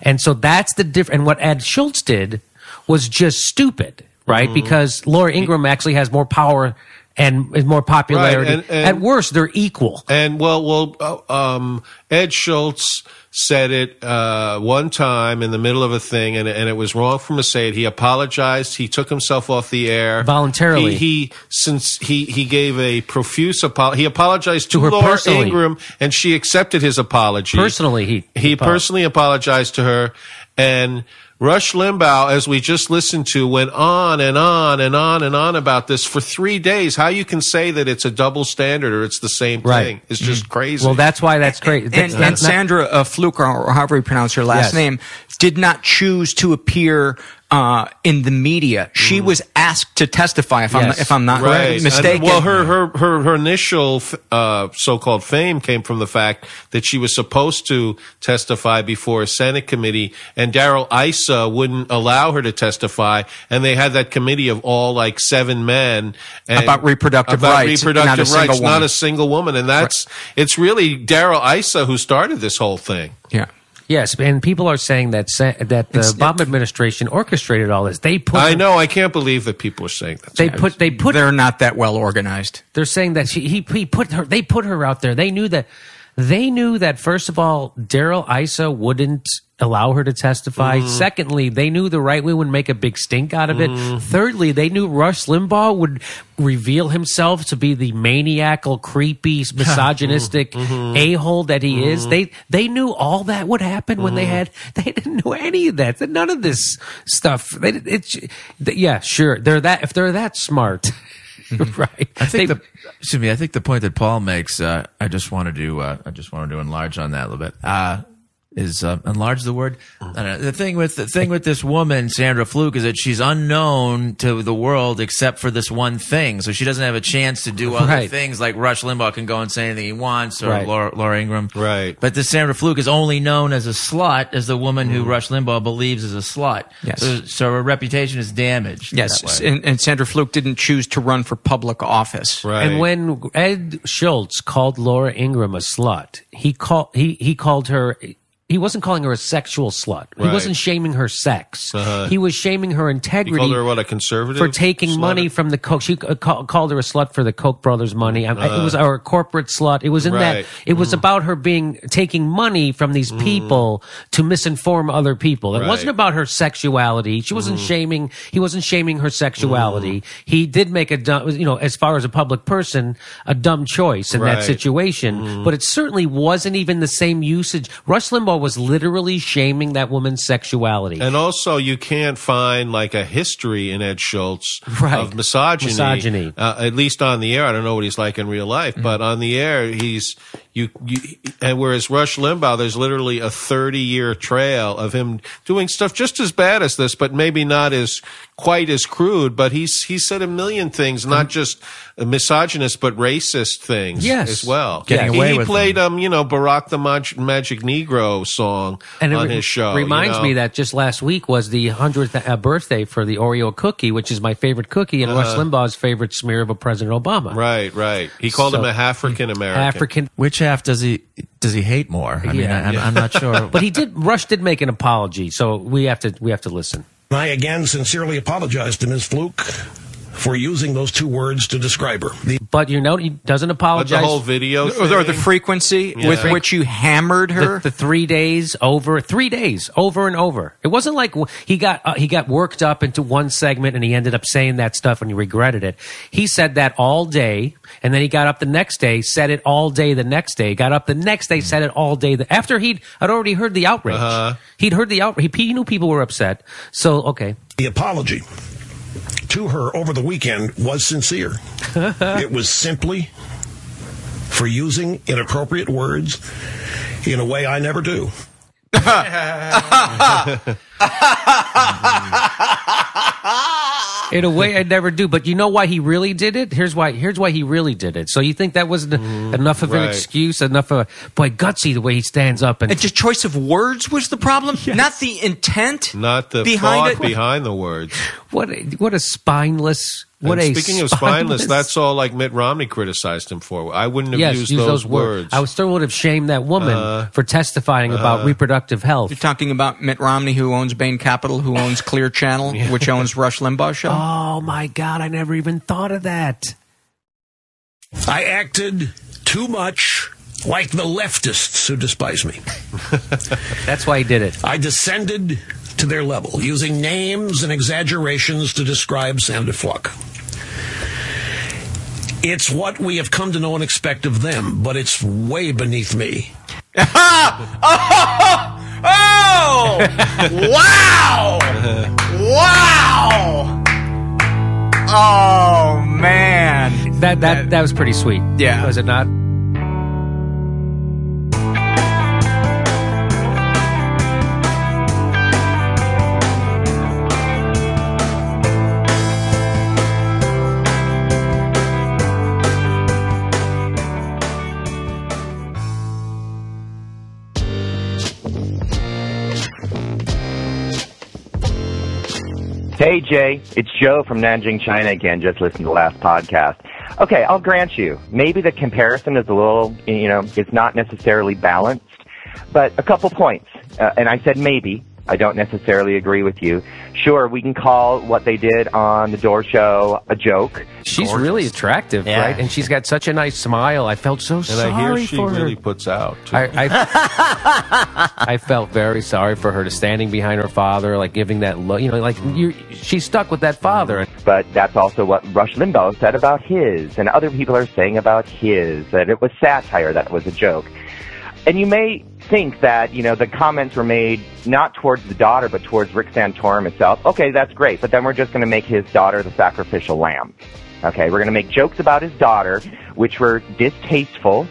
And so that's the difference. And what Ed Schultz did was just stupid, right? Mm-hmm. Because Laura Ingraham actually has more power and is more popularity. and- and- At worst, they're equal. And well, well, uh, um, Ed Schultz said it uh, one time in the middle of a thing, and, and it was wrong for him to say it. He apologized. He took himself off the air Voluntarily. He, he since he he gave a profuse apology. He apologized to, To her Laura personally. Ingraham, and she accepted his apology. Personally, he he personally apologized to her, and. Rush Limbaugh, as we just listened to, went on and on and on and on about this for three days. How you can say that it's a double standard or it's the same Right. thing is just crazy. Well, that's why that's crazy. And, That's- and that's Sandra uh, Fluke, or however you pronounce her last Yes. name, did not choose to appear uh, in the media. She was asked to testify. If I'm Yes. if I'm not right. mistaken. And, well, her her her her initial uh, so-called fame came from the fact that she was supposed to testify before a Senate committee, and Darrell Issa wouldn't allow her to testify, and they had that committee of all like seven men and About reproductive about rights, reproductive not a single rights, not woman. a single woman, and that's it's really Darrell Issa who started this whole thing. Yeah. Yes, and people are saying that sa- that the Obama administration orchestrated all this. They put I know. I can't believe that people are saying that. They put they put they're not that well organized. They're saying that she, he he put her they put her out there. They knew that they knew that first of all Darrell Issa wouldn't allow her to testify. Mm-hmm. Secondly, they knew the right wing would make a big stink out of it. Mm-hmm. Thirdly, they knew Rush Limbaugh would reveal himself to be the maniacal, creepy, misogynistic Mm-hmm. a hole that he is. They they knew all that would happen when Mm-hmm. they had they didn't know any of that. None of this stuff. They, it's yeah, sure. They're that if they're that smart. right. I think the excuse me. I think the point that Paul makes. Uh, I just wanted to. Uh, I just wanted to enlarge on that a little bit. Uh, is uh, enlarge the word? Uh-huh. I. Uh, the thing with the thing with this woman, Sandra Fluke, is that she's unknown to the world except for this one thing. So she doesn't have a chance to do other Right. things like Rush Limbaugh can go and say anything he wants, or Right. Laura, Laura Ingraham. Right. But this Sandra Fluke is only known as a slut, as the woman who mm. Rush Limbaugh believes is a slut. Yes. So, so her reputation is damaged. Yes, and, and Sandra Fluke didn't choose to run for public office. Right. And when Ed Schultz called Laura Ingraham a slut, he called he he called her. He wasn't calling her a sexual slut. He Right. wasn't shaming her sex. Uh-huh. He was shaming her You integrity called her what a conservative for taking slut? money from the Koch. She uh, ca- called her a slut for the Koch brothers' money. I- Uh-huh. it was or a corporate slut. It was in Right. that. It was about her being taking money from these people to misinform other people. It Right. wasn't about her sexuality. She wasn't shaming. He wasn't shaming her sexuality. He did make a dumb, you know, as far as a public person, a dumb choice in that situation. But it certainly wasn't even the same usage. Rush Limbaugh was literally shaming that woman's sexuality. And also, you can't find like a history in Ed Schultz Right. of misogyny. Misogyny. Uh, at least on the air. I don't know what he's like in real life, but on the air, he's You, you and whereas Rush Limbaugh, there's literally a 30 year trail of him doing stuff just as bad as this, but maybe not as quite as crude. But he's he said a million things, not just misogynist but racist things Yes. as well. Getting he, away he with played um you know Barack the Mag- Magic Negro song And it on re- his show. reminds you know? me that just last week was the hundredth uh, birthday for the Oreo cookie, which is my favorite cookie, and Rush Uh-huh. Limbaugh's favorite smear of a President Obama. Right, right. He called So- him a African American. African. Which half does he does he hate more? I mean, I, I'm, I'm not sure. but he did. Rush did make an apology, so we have to we have to listen. I again sincerely apologize to Ms. Fluke for using those two words to describe her. The But you know, he doesn't apologize. The whole video Or, or the frequency Yeah. with which you hammered her. The, the three days over, three days over and over. It wasn't like he got uh, he got worked up into one segment and he ended up saying that stuff and he regretted it. He said that all day, and then he got up the next day, said it all day the next day. Got up the next day, said it all day. The, after he'd had already heard the outrage, Uh-huh. he'd heard the outrage. He, he knew people were upset. So okay, the apology to her over the weekend was sincere. it was simply for using inappropriate words in a way I never do. in a way I never do. But you know why he really did it? Here's why. Here's why he really did it. So you think that wasn't mm, enough of an excuse? Enough of a boy gutsy the way he stands up and And just choice of words was the problem, not the intent. Not the behind thought it. behind the words. What a, what a spineless. What And a speaking of spineless, that's all like Mitt Romney criticized him for. I wouldn't have yes, used use those, those words. I still would have shamed that woman Uh, for testifying about uh, reproductive health. You're talking about Mitt Romney, who owns Bain Capital, who owns Clear Channel, which owns Rush Limbaugh Show. Oh my God! I never even thought of that. I acted too much like the leftists who despise me. That's why he did it. I descended to their level, using names and exaggerations to describe Sandra Fluck. It's what we have come to know and expect of them, but it's way beneath me. Oh! wow! wow! Oh man, That that that was pretty sweet. Yeah. was it not? Hey Jay, it's Joe from Nanjing, China again. Just listened to the last podcast. Okay, I'll grant you, maybe the comparison is a little, you know, it's not necessarily balanced, but a couple points. Uh, and I said maybe. I don't necessarily agree with you. Sure, we can call what they did on the Dore Show a joke. She's really attractive, Yeah. right? And she's got such a nice smile. I felt so and sorry I hear she for really her. puts out. Too. I, I, I felt very sorry for her to standing behind her father, like giving that look. You know, like you, she's stuck with that father. But that's also what Rush Limbaugh said about his, and other people are saying about his, that it was satire, that it was a joke. And you may think that, you know, the comments were made not towards the daughter, but towards Rick Santorum himself. Okay, that's great, but then we're just going to make his daughter the sacrificial lamb. Okay, we're going to make jokes about his daughter, which were distasteful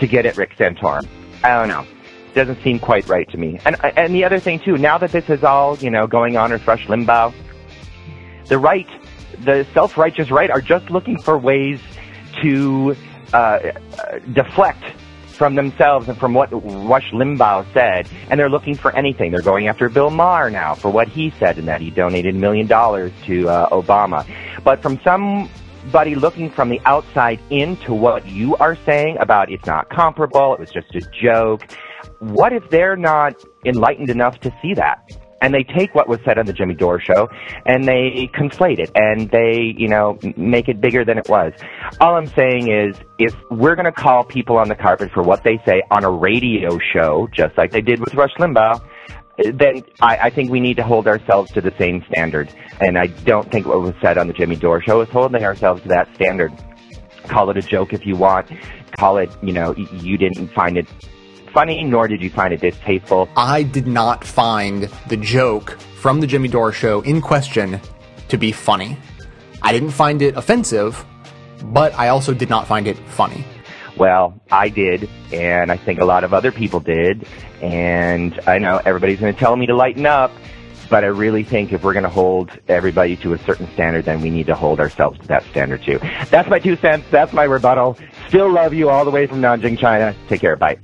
to get at Rick Santorum. I don't know. Doesn't seem quite right to me. And and the other thing too, now that this is all you know going on with Rush Limbaugh, the right, the self-righteous right, are just looking for ways to uh, uh, deflect from themselves and from what Rush Limbaugh said, and they're looking for anything. They're going after Bill Maher now for what he said and that he donated a million dollars to uh, Obama. But from somebody looking from the outside into what you are saying about it's not comparable, it was just a joke, what if they're not enlightened enough to see that? And they take what was said on the Jimmy Dore show and they conflate it and they, you know, make it bigger than it was. All I'm saying is if we're going to call people on the carpet for what they say on a radio show, just like they did with Rush Limbaugh, then I, I think we need to hold ourselves to the same standard. And I don't think what was said on the Jimmy Dore show is holding ourselves to that standard. Call it a joke if you want. Call it, you know, you didn't find it funny, nor did you find it distasteful. I did not find the joke from the Jimmy Dore show in question to be funny. I didn't find it offensive, but I also did not find it funny. Well, I did, and I think a lot of other people did, and I know everybody's going to tell me to lighten up, but I really think if we're going to hold everybody to a certain standard, then we need to hold ourselves to that standard too. That's my two cents. That's my rebuttal. Still love you all the way from Nanjing, China. Take care. Bye.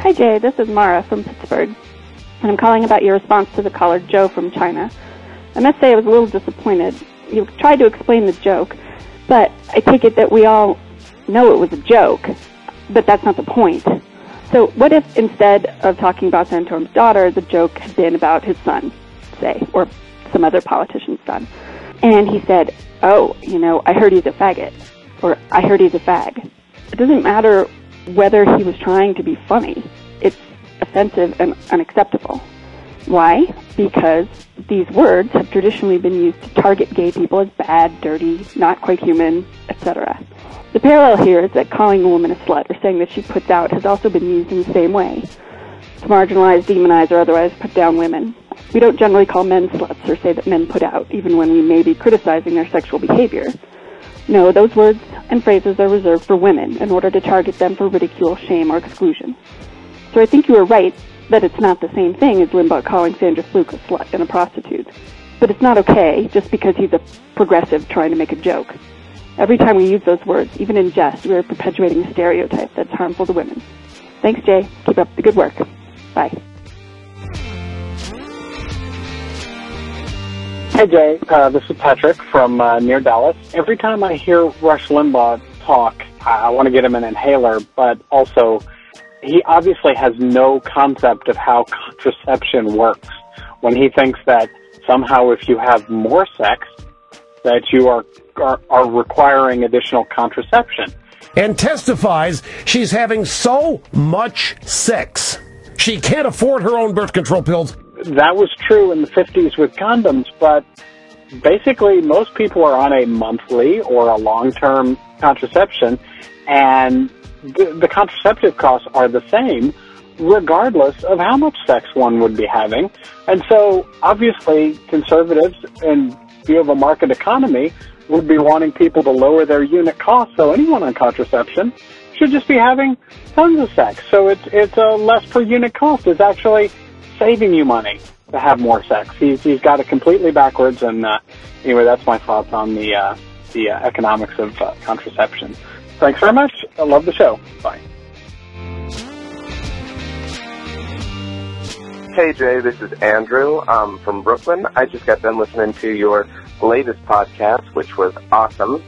Hi, Jay. This is Mara from Pittsburgh, and I'm calling about your response to the caller Joe from China. I must say I was a little disappointed. You tried to explain the joke, but I take it that we all know it was a joke, but that's not the point. So, what if instead of talking about Santorum's daughter, the joke had been about his son, say, or some other politician's son? And he said, Oh, you know, I heard he's a faggot, or I heard he's a fag. It doesn't matter whether he was trying to be funny. It's offensive and unacceptable. Why? Because these words have traditionally been used to target gay people as bad, dirty, not quite human, etc. The parallel here is that calling a woman a slut or saying that she puts out has also been used in the same way to marginalize, demonize, or otherwise put down women. We don't generally call men sluts or say that men put out, even when we may be criticizing their sexual behavior. No, those words and phrases are reserved for women in order to target them for ridicule, shame, or exclusion. So I think you were right that it's not the same thing as Limbaugh calling Sandra Fluke a slut and a prostitute. But it's not okay just because he's a progressive trying to make a joke. Every time we use those words, even in jest, we are perpetuating a stereotype that's harmful to women. Thanks, Jay. Keep up the good work. Bye. Hey Jay, uh, this is Patrick from uh, near Dallas. Every time I hear Rush Limbaugh talk, I, I want to get him an inhaler, but also he obviously has no concept of how contraception works. When he thinks that somehow if you have more sex, that you are are, are requiring additional contraception. And testifies she's having so much sex. She can't afford her own birth control pills. That was true in the 50s with condoms, but basically most people are on a monthly or a long-term contraception and the, the contraceptive costs are the same regardless of how much sex one would be having. And so obviously conservatives in view of a market economy would be wanting people to lower their unit costs. So anyone on contraception should just be having tons of sex. So it's, it's a less per unit cost. It's actually saving you money to have more sex. He's, he's got it completely backwards. And uh, anyway, that's my thoughts on the, uh, the uh, economics of uh, contraception. Thanks very much. I love the show. Bye. Hey Jay, this is Andrew um, from Brooklyn. I just got done listening to your latest podcast, which was awesome,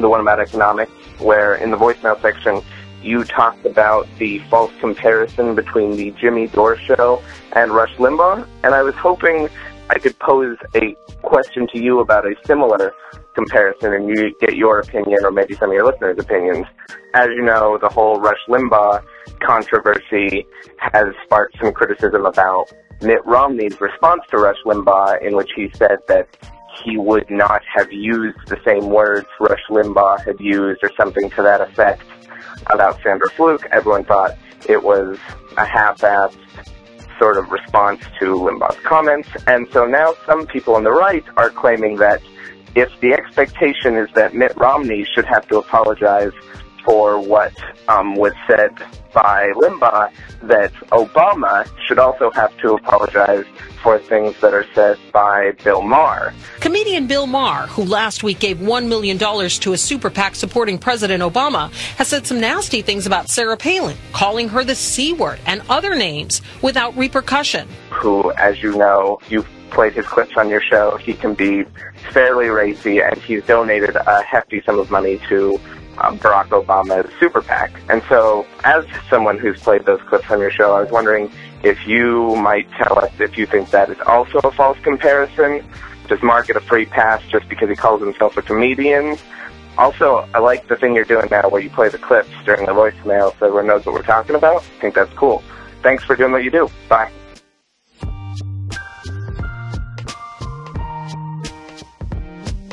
the one about economics, where in the voicemail section you talked about the false comparison between the Jimmy Dore show and Rush Limbaugh, and I was hoping I could pose a question to you about a similar comparison and you get your opinion or maybe some of your listeners' opinions. As you know, the whole Rush Limbaugh controversy has sparked some criticism about Mitt Romney's response to Rush Limbaugh in which he said that he would not have used the same words Rush Limbaugh had used or something to that effect about Sandra Fluke. Everyone thought it was a half-assed sort of response to Limbaugh's comments. And so now some people on the right are claiming that if the expectation is that Mitt Romney should have to apologize for what um, was said by Limbaugh, that Obama should also have to apologize for things that are said by Bill Maher. Comedian Bill Maher, who last week gave $1 million to a super PAC supporting President Obama, has said some nasty things about Sarah Palin, calling her the C word and other names without repercussion. Who, as you know, you've played his clips on your show. He can be fairly racy, and he's donated a hefty sum of money to uh, Barack Obama's super PAC. And so, as someone who's played those clips on your show, I was wondering if you might tell us if you think that is also a false comparison. Does Mark get a free pass just because he calls himself a comedian? Also, I like the thing you're doing now where you play the clips during the voicemail so everyone knows what we're talking about. I think that's cool. Thanks for doing what you do. Bye.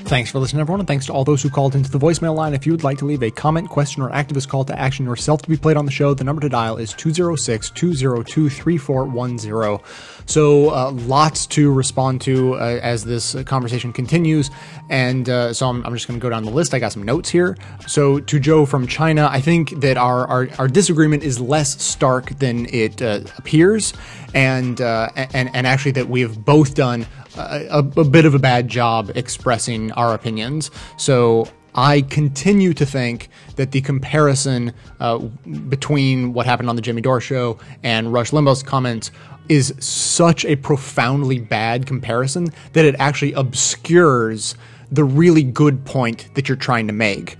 Thanks for listening, everyone, and thanks to all those who called into the voicemail line. If you would like to leave a comment, question, or activist call to action yourself to be played on the show, the number to dial is 206 202 3410. So, uh, lots to respond to uh, as this conversation continues. And uh, so, I'm, I'm just going to go down the list. I got some notes here. So, to Joe from China, I think that our, our, our disagreement is less stark than it uh, appears. And, uh, and, and actually, that we have both done a, a bit of a bad job expressing our opinions. So I continue to think that the comparison uh, between what happened on the Jimmy Dore show and Rush Limbaugh's comments is such a profoundly bad comparison that it actually obscures the really good point that you're trying to make.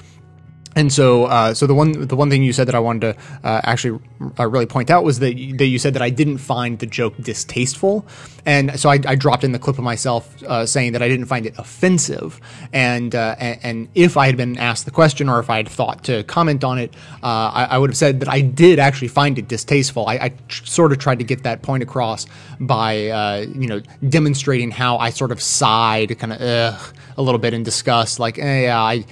And so, uh, so the one the one thing you said that I wanted to uh, actually uh, really point out was that you, that you said that I didn't find the joke distasteful, and so I, I dropped in the clip of myself uh, saying that I didn't find it offensive, and, uh, and, and if I had been asked the question or if I had thought to comment on it, uh, I, I, would have said that I did actually find it distasteful. I, I tr- sort of tried to get that point across by you know demonstrating how I sort of sighed, kind of a little bit in disgust, like eh, yeah I.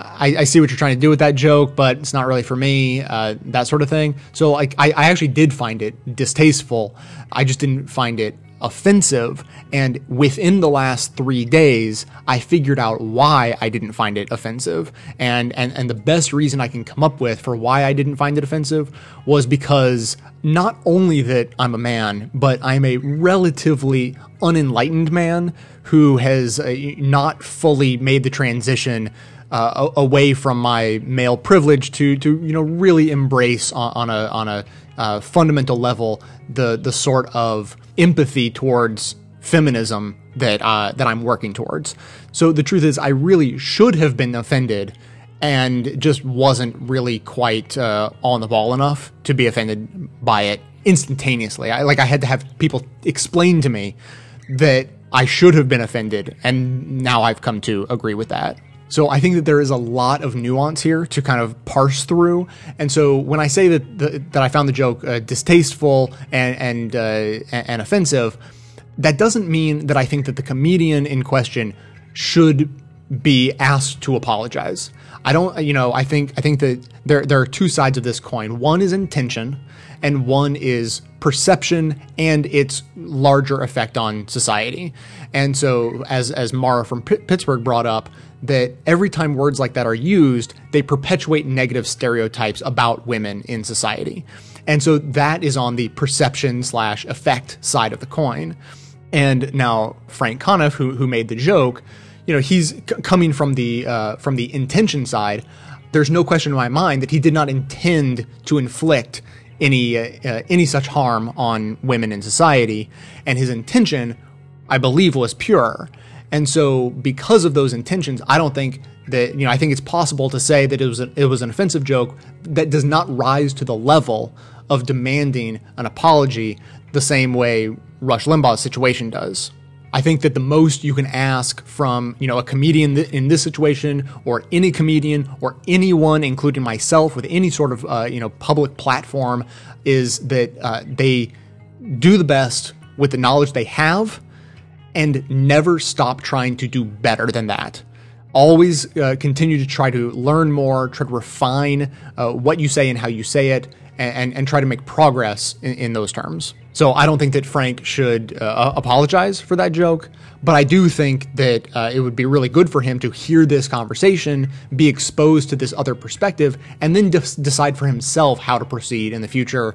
I, I, see what you're trying to do with that joke, but it's not really for me, uh, that sort of thing. So, like, I, I actually did find it distasteful. I just didn't find it offensive. And within the last three days, I figured out why I didn't find it offensive. And, and, and the best reason I can come up with for why I didn't find it offensive was because not only that I'm a man, but I'm a relatively unenlightened man who has uh, not fully made the transition uh, away from my male privilege to to you know really embrace on, on a on a uh, fundamental level the the sort of empathy towards feminism that uh, that I'm working towards. So the truth is, I really should have been offended, and just wasn't really quite uh, on the ball enough to be offended by it instantaneously. I like I had to have people explain to me that I should have been offended, and now I've come to agree with that. So I think that there is a lot of nuance here to kind of parse through. And so when I say that the, that I found the joke uh, distasteful and and uh, and offensive, that doesn't mean that I think that the comedian in question should be asked to apologize. I don't, you know, I think I think that there there are two sides of this coin. One is intention, and one is perception and its larger effect on society. And so, as as Mara from P- Pittsburgh brought up, that every time words like that are used, they perpetuate negative stereotypes about women in society. And so that is on the perception slash effect side of the coin. And now Frank Conniff, who who made the joke, you know, he's c- coming from the uh, from the intention side. There's no question in my mind that he did not intend to inflict any uh, uh, any such harm on women in society, and his intention, I believe, was pure. And so, because of those intentions, I don't think that you know. I think it's possible to say that it was a, it was an offensive joke that does not rise to the level of demanding an apology the same way Rush Limbaugh's situation does. I think that the most you can ask from you know a comedian in this situation, or any comedian, or anyone, including myself, with any sort of uh, you know public platform, is that uh, they do the best with the knowledge they have and never stop trying to do better than that. Always uh, continue to try to learn more, try to refine uh, what you say and how you say it, and, and, try to make progress in, in, those terms. So I don't think that Frank should uh, apologize for that joke, but I do think that uh, it would be really good for him to hear this conversation, be exposed to this other perspective, and then de- decide for himself how to proceed in the future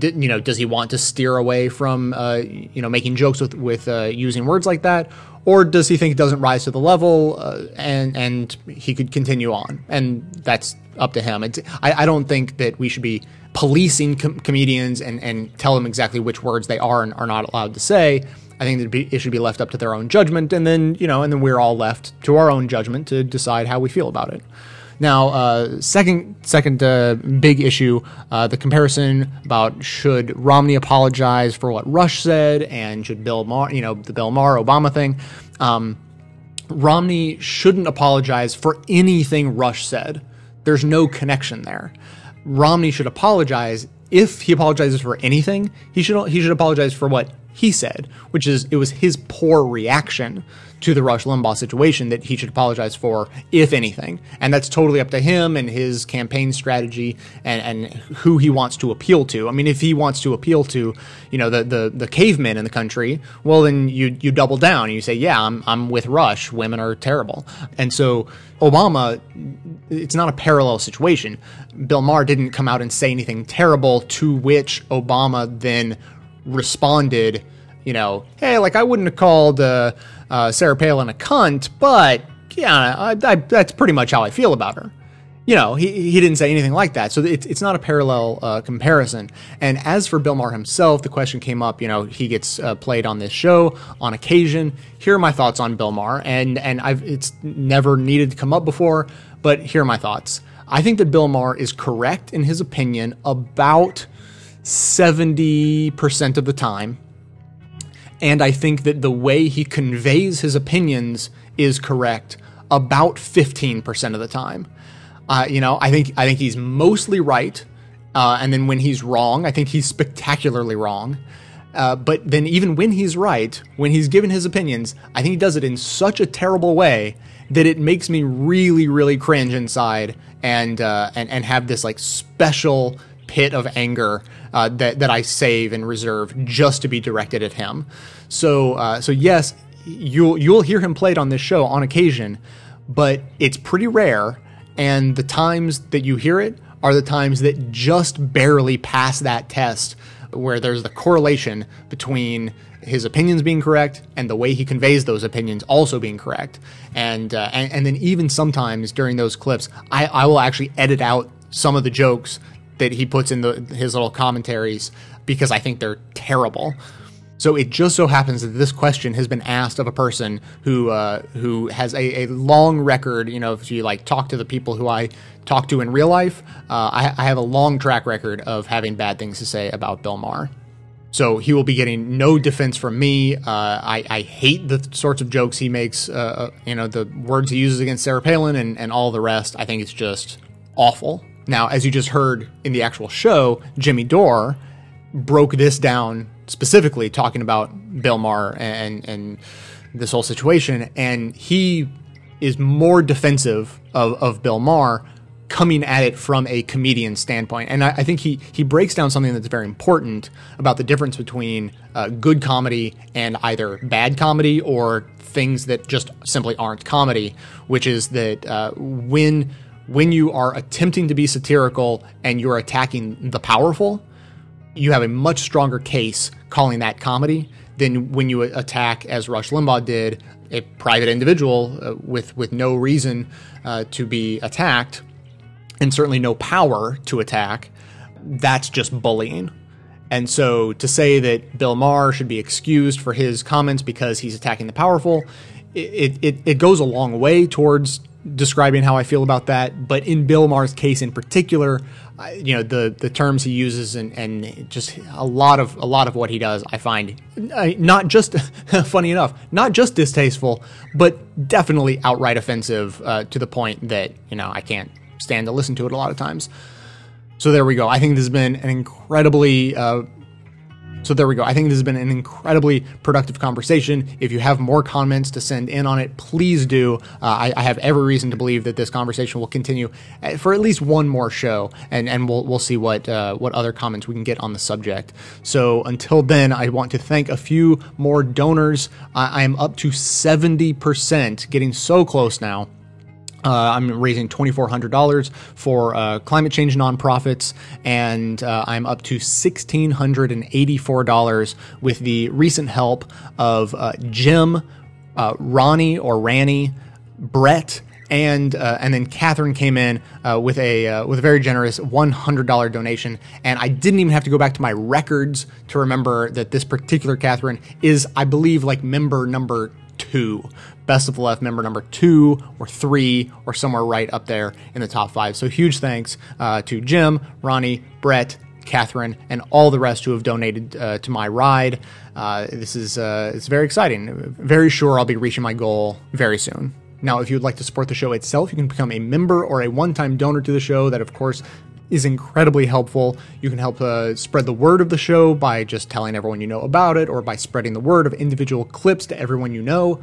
you know, does he want to steer away from, uh, you know, making jokes with with uh, using words like that, or does he think it doesn't rise to the level uh, and and he could continue on? And that's up to him. I, I don't think that we should be policing com- comedians and and tell them exactly which words they are and are not allowed to say. I think it should be left up to their own judgment, and then you know, and then we're all left to our own judgment to decide how we feel about it. Now, uh, second second uh, big issue, uh, the comparison about should Romney apologize for what Rush said, and should Bill Maher, you know, the Bill Maher Obama thing. Um, Romney shouldn't apologize for anything Rush said. There's no connection there. Romney should apologize if he apologizes for anything. He should he should apologize for what he said, which is it was his poor reaction to the Rush Limbaugh situation that he should apologize for, if anything. And that's totally up to him and his campaign strategy and, and who he wants to appeal to. I mean, if he wants to appeal to, you know, the, the, the cavemen in the country, well, then you, you double down and you say, yeah, I'm, I'm with Rush. Women are terrible. And so Obama, it's not a parallel situation. Bill Maher didn't come out and say anything terrible, to which Obama then responded, you know, hey, like I wouldn't have called uh, uh, Sarah Palin a cunt, but yeah, I, I, that's pretty much how I feel about her. You know, he, he didn't say anything like that. So it's, it's not a parallel uh, comparison. And as for Bill Maher himself, the question came up, you know, he gets uh, played on this show on occasion. Here are my thoughts on Bill Maher. And, and I've, it's never needed to come up before, but here are my thoughts. I think that Bill Maher is correct in his opinion about 70% of the time. And I think that the way he conveys his opinions is correct about 15% of the time. Uh, you know, I think I think he's mostly right, uh, and then when he's wrong, I think he's spectacularly wrong. Uh, but then even when he's right, when he's given his opinions, I think he does it in such a terrible way that it makes me really, really cringe inside and uh, and and have this like special pit of anger uh, that that I save and reserve just to be directed at him. So uh, so yes, you'll you'll hear him played on this show on occasion, but it's pretty rare. And the times that you hear it are the times that just barely pass that test, where there's the correlation between his opinions being correct and the way he conveys those opinions also being correct. And uh, and, and then even sometimes during those clips, I, I will actually edit out some of the jokes that he puts in the, his little commentaries because I think they're terrible. So it just so happens that this question has been asked of a person who uh, who has a, a, long record. You know, if you like talk to the people who I talk to in real life, uh, I, I, have a long track record of having bad things to say about Bill Maher. So he will be getting no defense from me. Uh, I, I, hate the sorts of jokes he makes. Uh, you know, the words he uses against Sarah Palin and, and all the rest. I think it's just awful. Now, as you just heard in the actual show, Jimmy Dore broke this down specifically, talking about Bill Maher and and this whole situation, and he is more defensive of, of Bill Maher coming at it from a comedian standpoint. And I, I, think he, he breaks down something that's very important about the difference between uh, good comedy and either bad comedy or things that just simply aren't comedy, which is that uh, when when you are attempting to be satirical and you're attacking the powerful, you have a much stronger case calling that comedy than when you attack, as Rush Limbaugh did, a private individual uh, with with no reason uh, to be attacked, and certainly no power to attack. That's just bullying. And so to say that Bill Maher should be excused for his comments because he's attacking the powerful, it, it, it goes a long way towards describing how I feel about that. But in Bill Maher's case in particular, you know the the terms he uses and, and just a lot of a lot of what he does, I find not just funny enough, not just distasteful, but definitely outright offensive uh, to the point that you know I can't stand to listen to it a lot of times. So there we go. I think this has been an incredibly uh, so there we go. I think this has been an incredibly productive conversation. If you have more comments to send in on it, please do. Uh, I, I, have every reason to believe that this conversation will continue uh, for at least one more show, and, and we'll we'll see what uh, what other comments we can get on the subject. So until then, I want to thank a few more donors. I, I am up to seventy percent, getting so close now. Uh, I'm raising $2,400 for uh, climate change nonprofits, and uh, I'm up to $1,684 with the recent help of uh, Jim, uh, Ronnie or Ranny, Brett, and uh, and then Catherine came in with a with a very generous $100 donation, and I didn't even have to go back to my records to remember that this particular Catherine is, I believe, like member number two best of the left member number two or three or somewhere right up there in the top five. So huge thanks uh, to Jim, Ronnie, Brett, Catherine, and all the rest who have donated uh, to my ride. Uh, this is uh, it's very exciting. Very sure I'll be reaching my goal very soon. Now, if you would like to support the show itself, you can become a member or a one-time donor to the show. That, of course, is incredibly helpful. You can help uh, spread the word of the show by just telling everyone you know about it or by spreading the word of individual clips to everyone you know.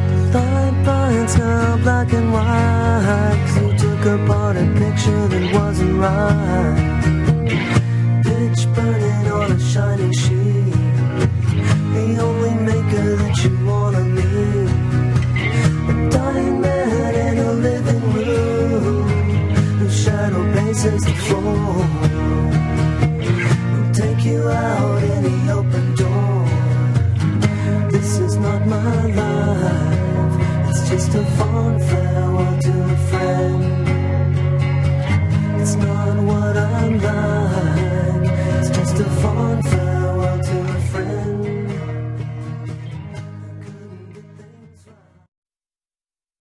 Thought lines now black and white. 'cause you took apart a picture that wasn't right. Pitch burning on a shiny sheet. The only maker that you wanna meet. A dying man in a living room. Whose shadow paces the floor. Will take you out in the open just a fond farewell to a friend. It's not what I'm like. It's just a fond farewell.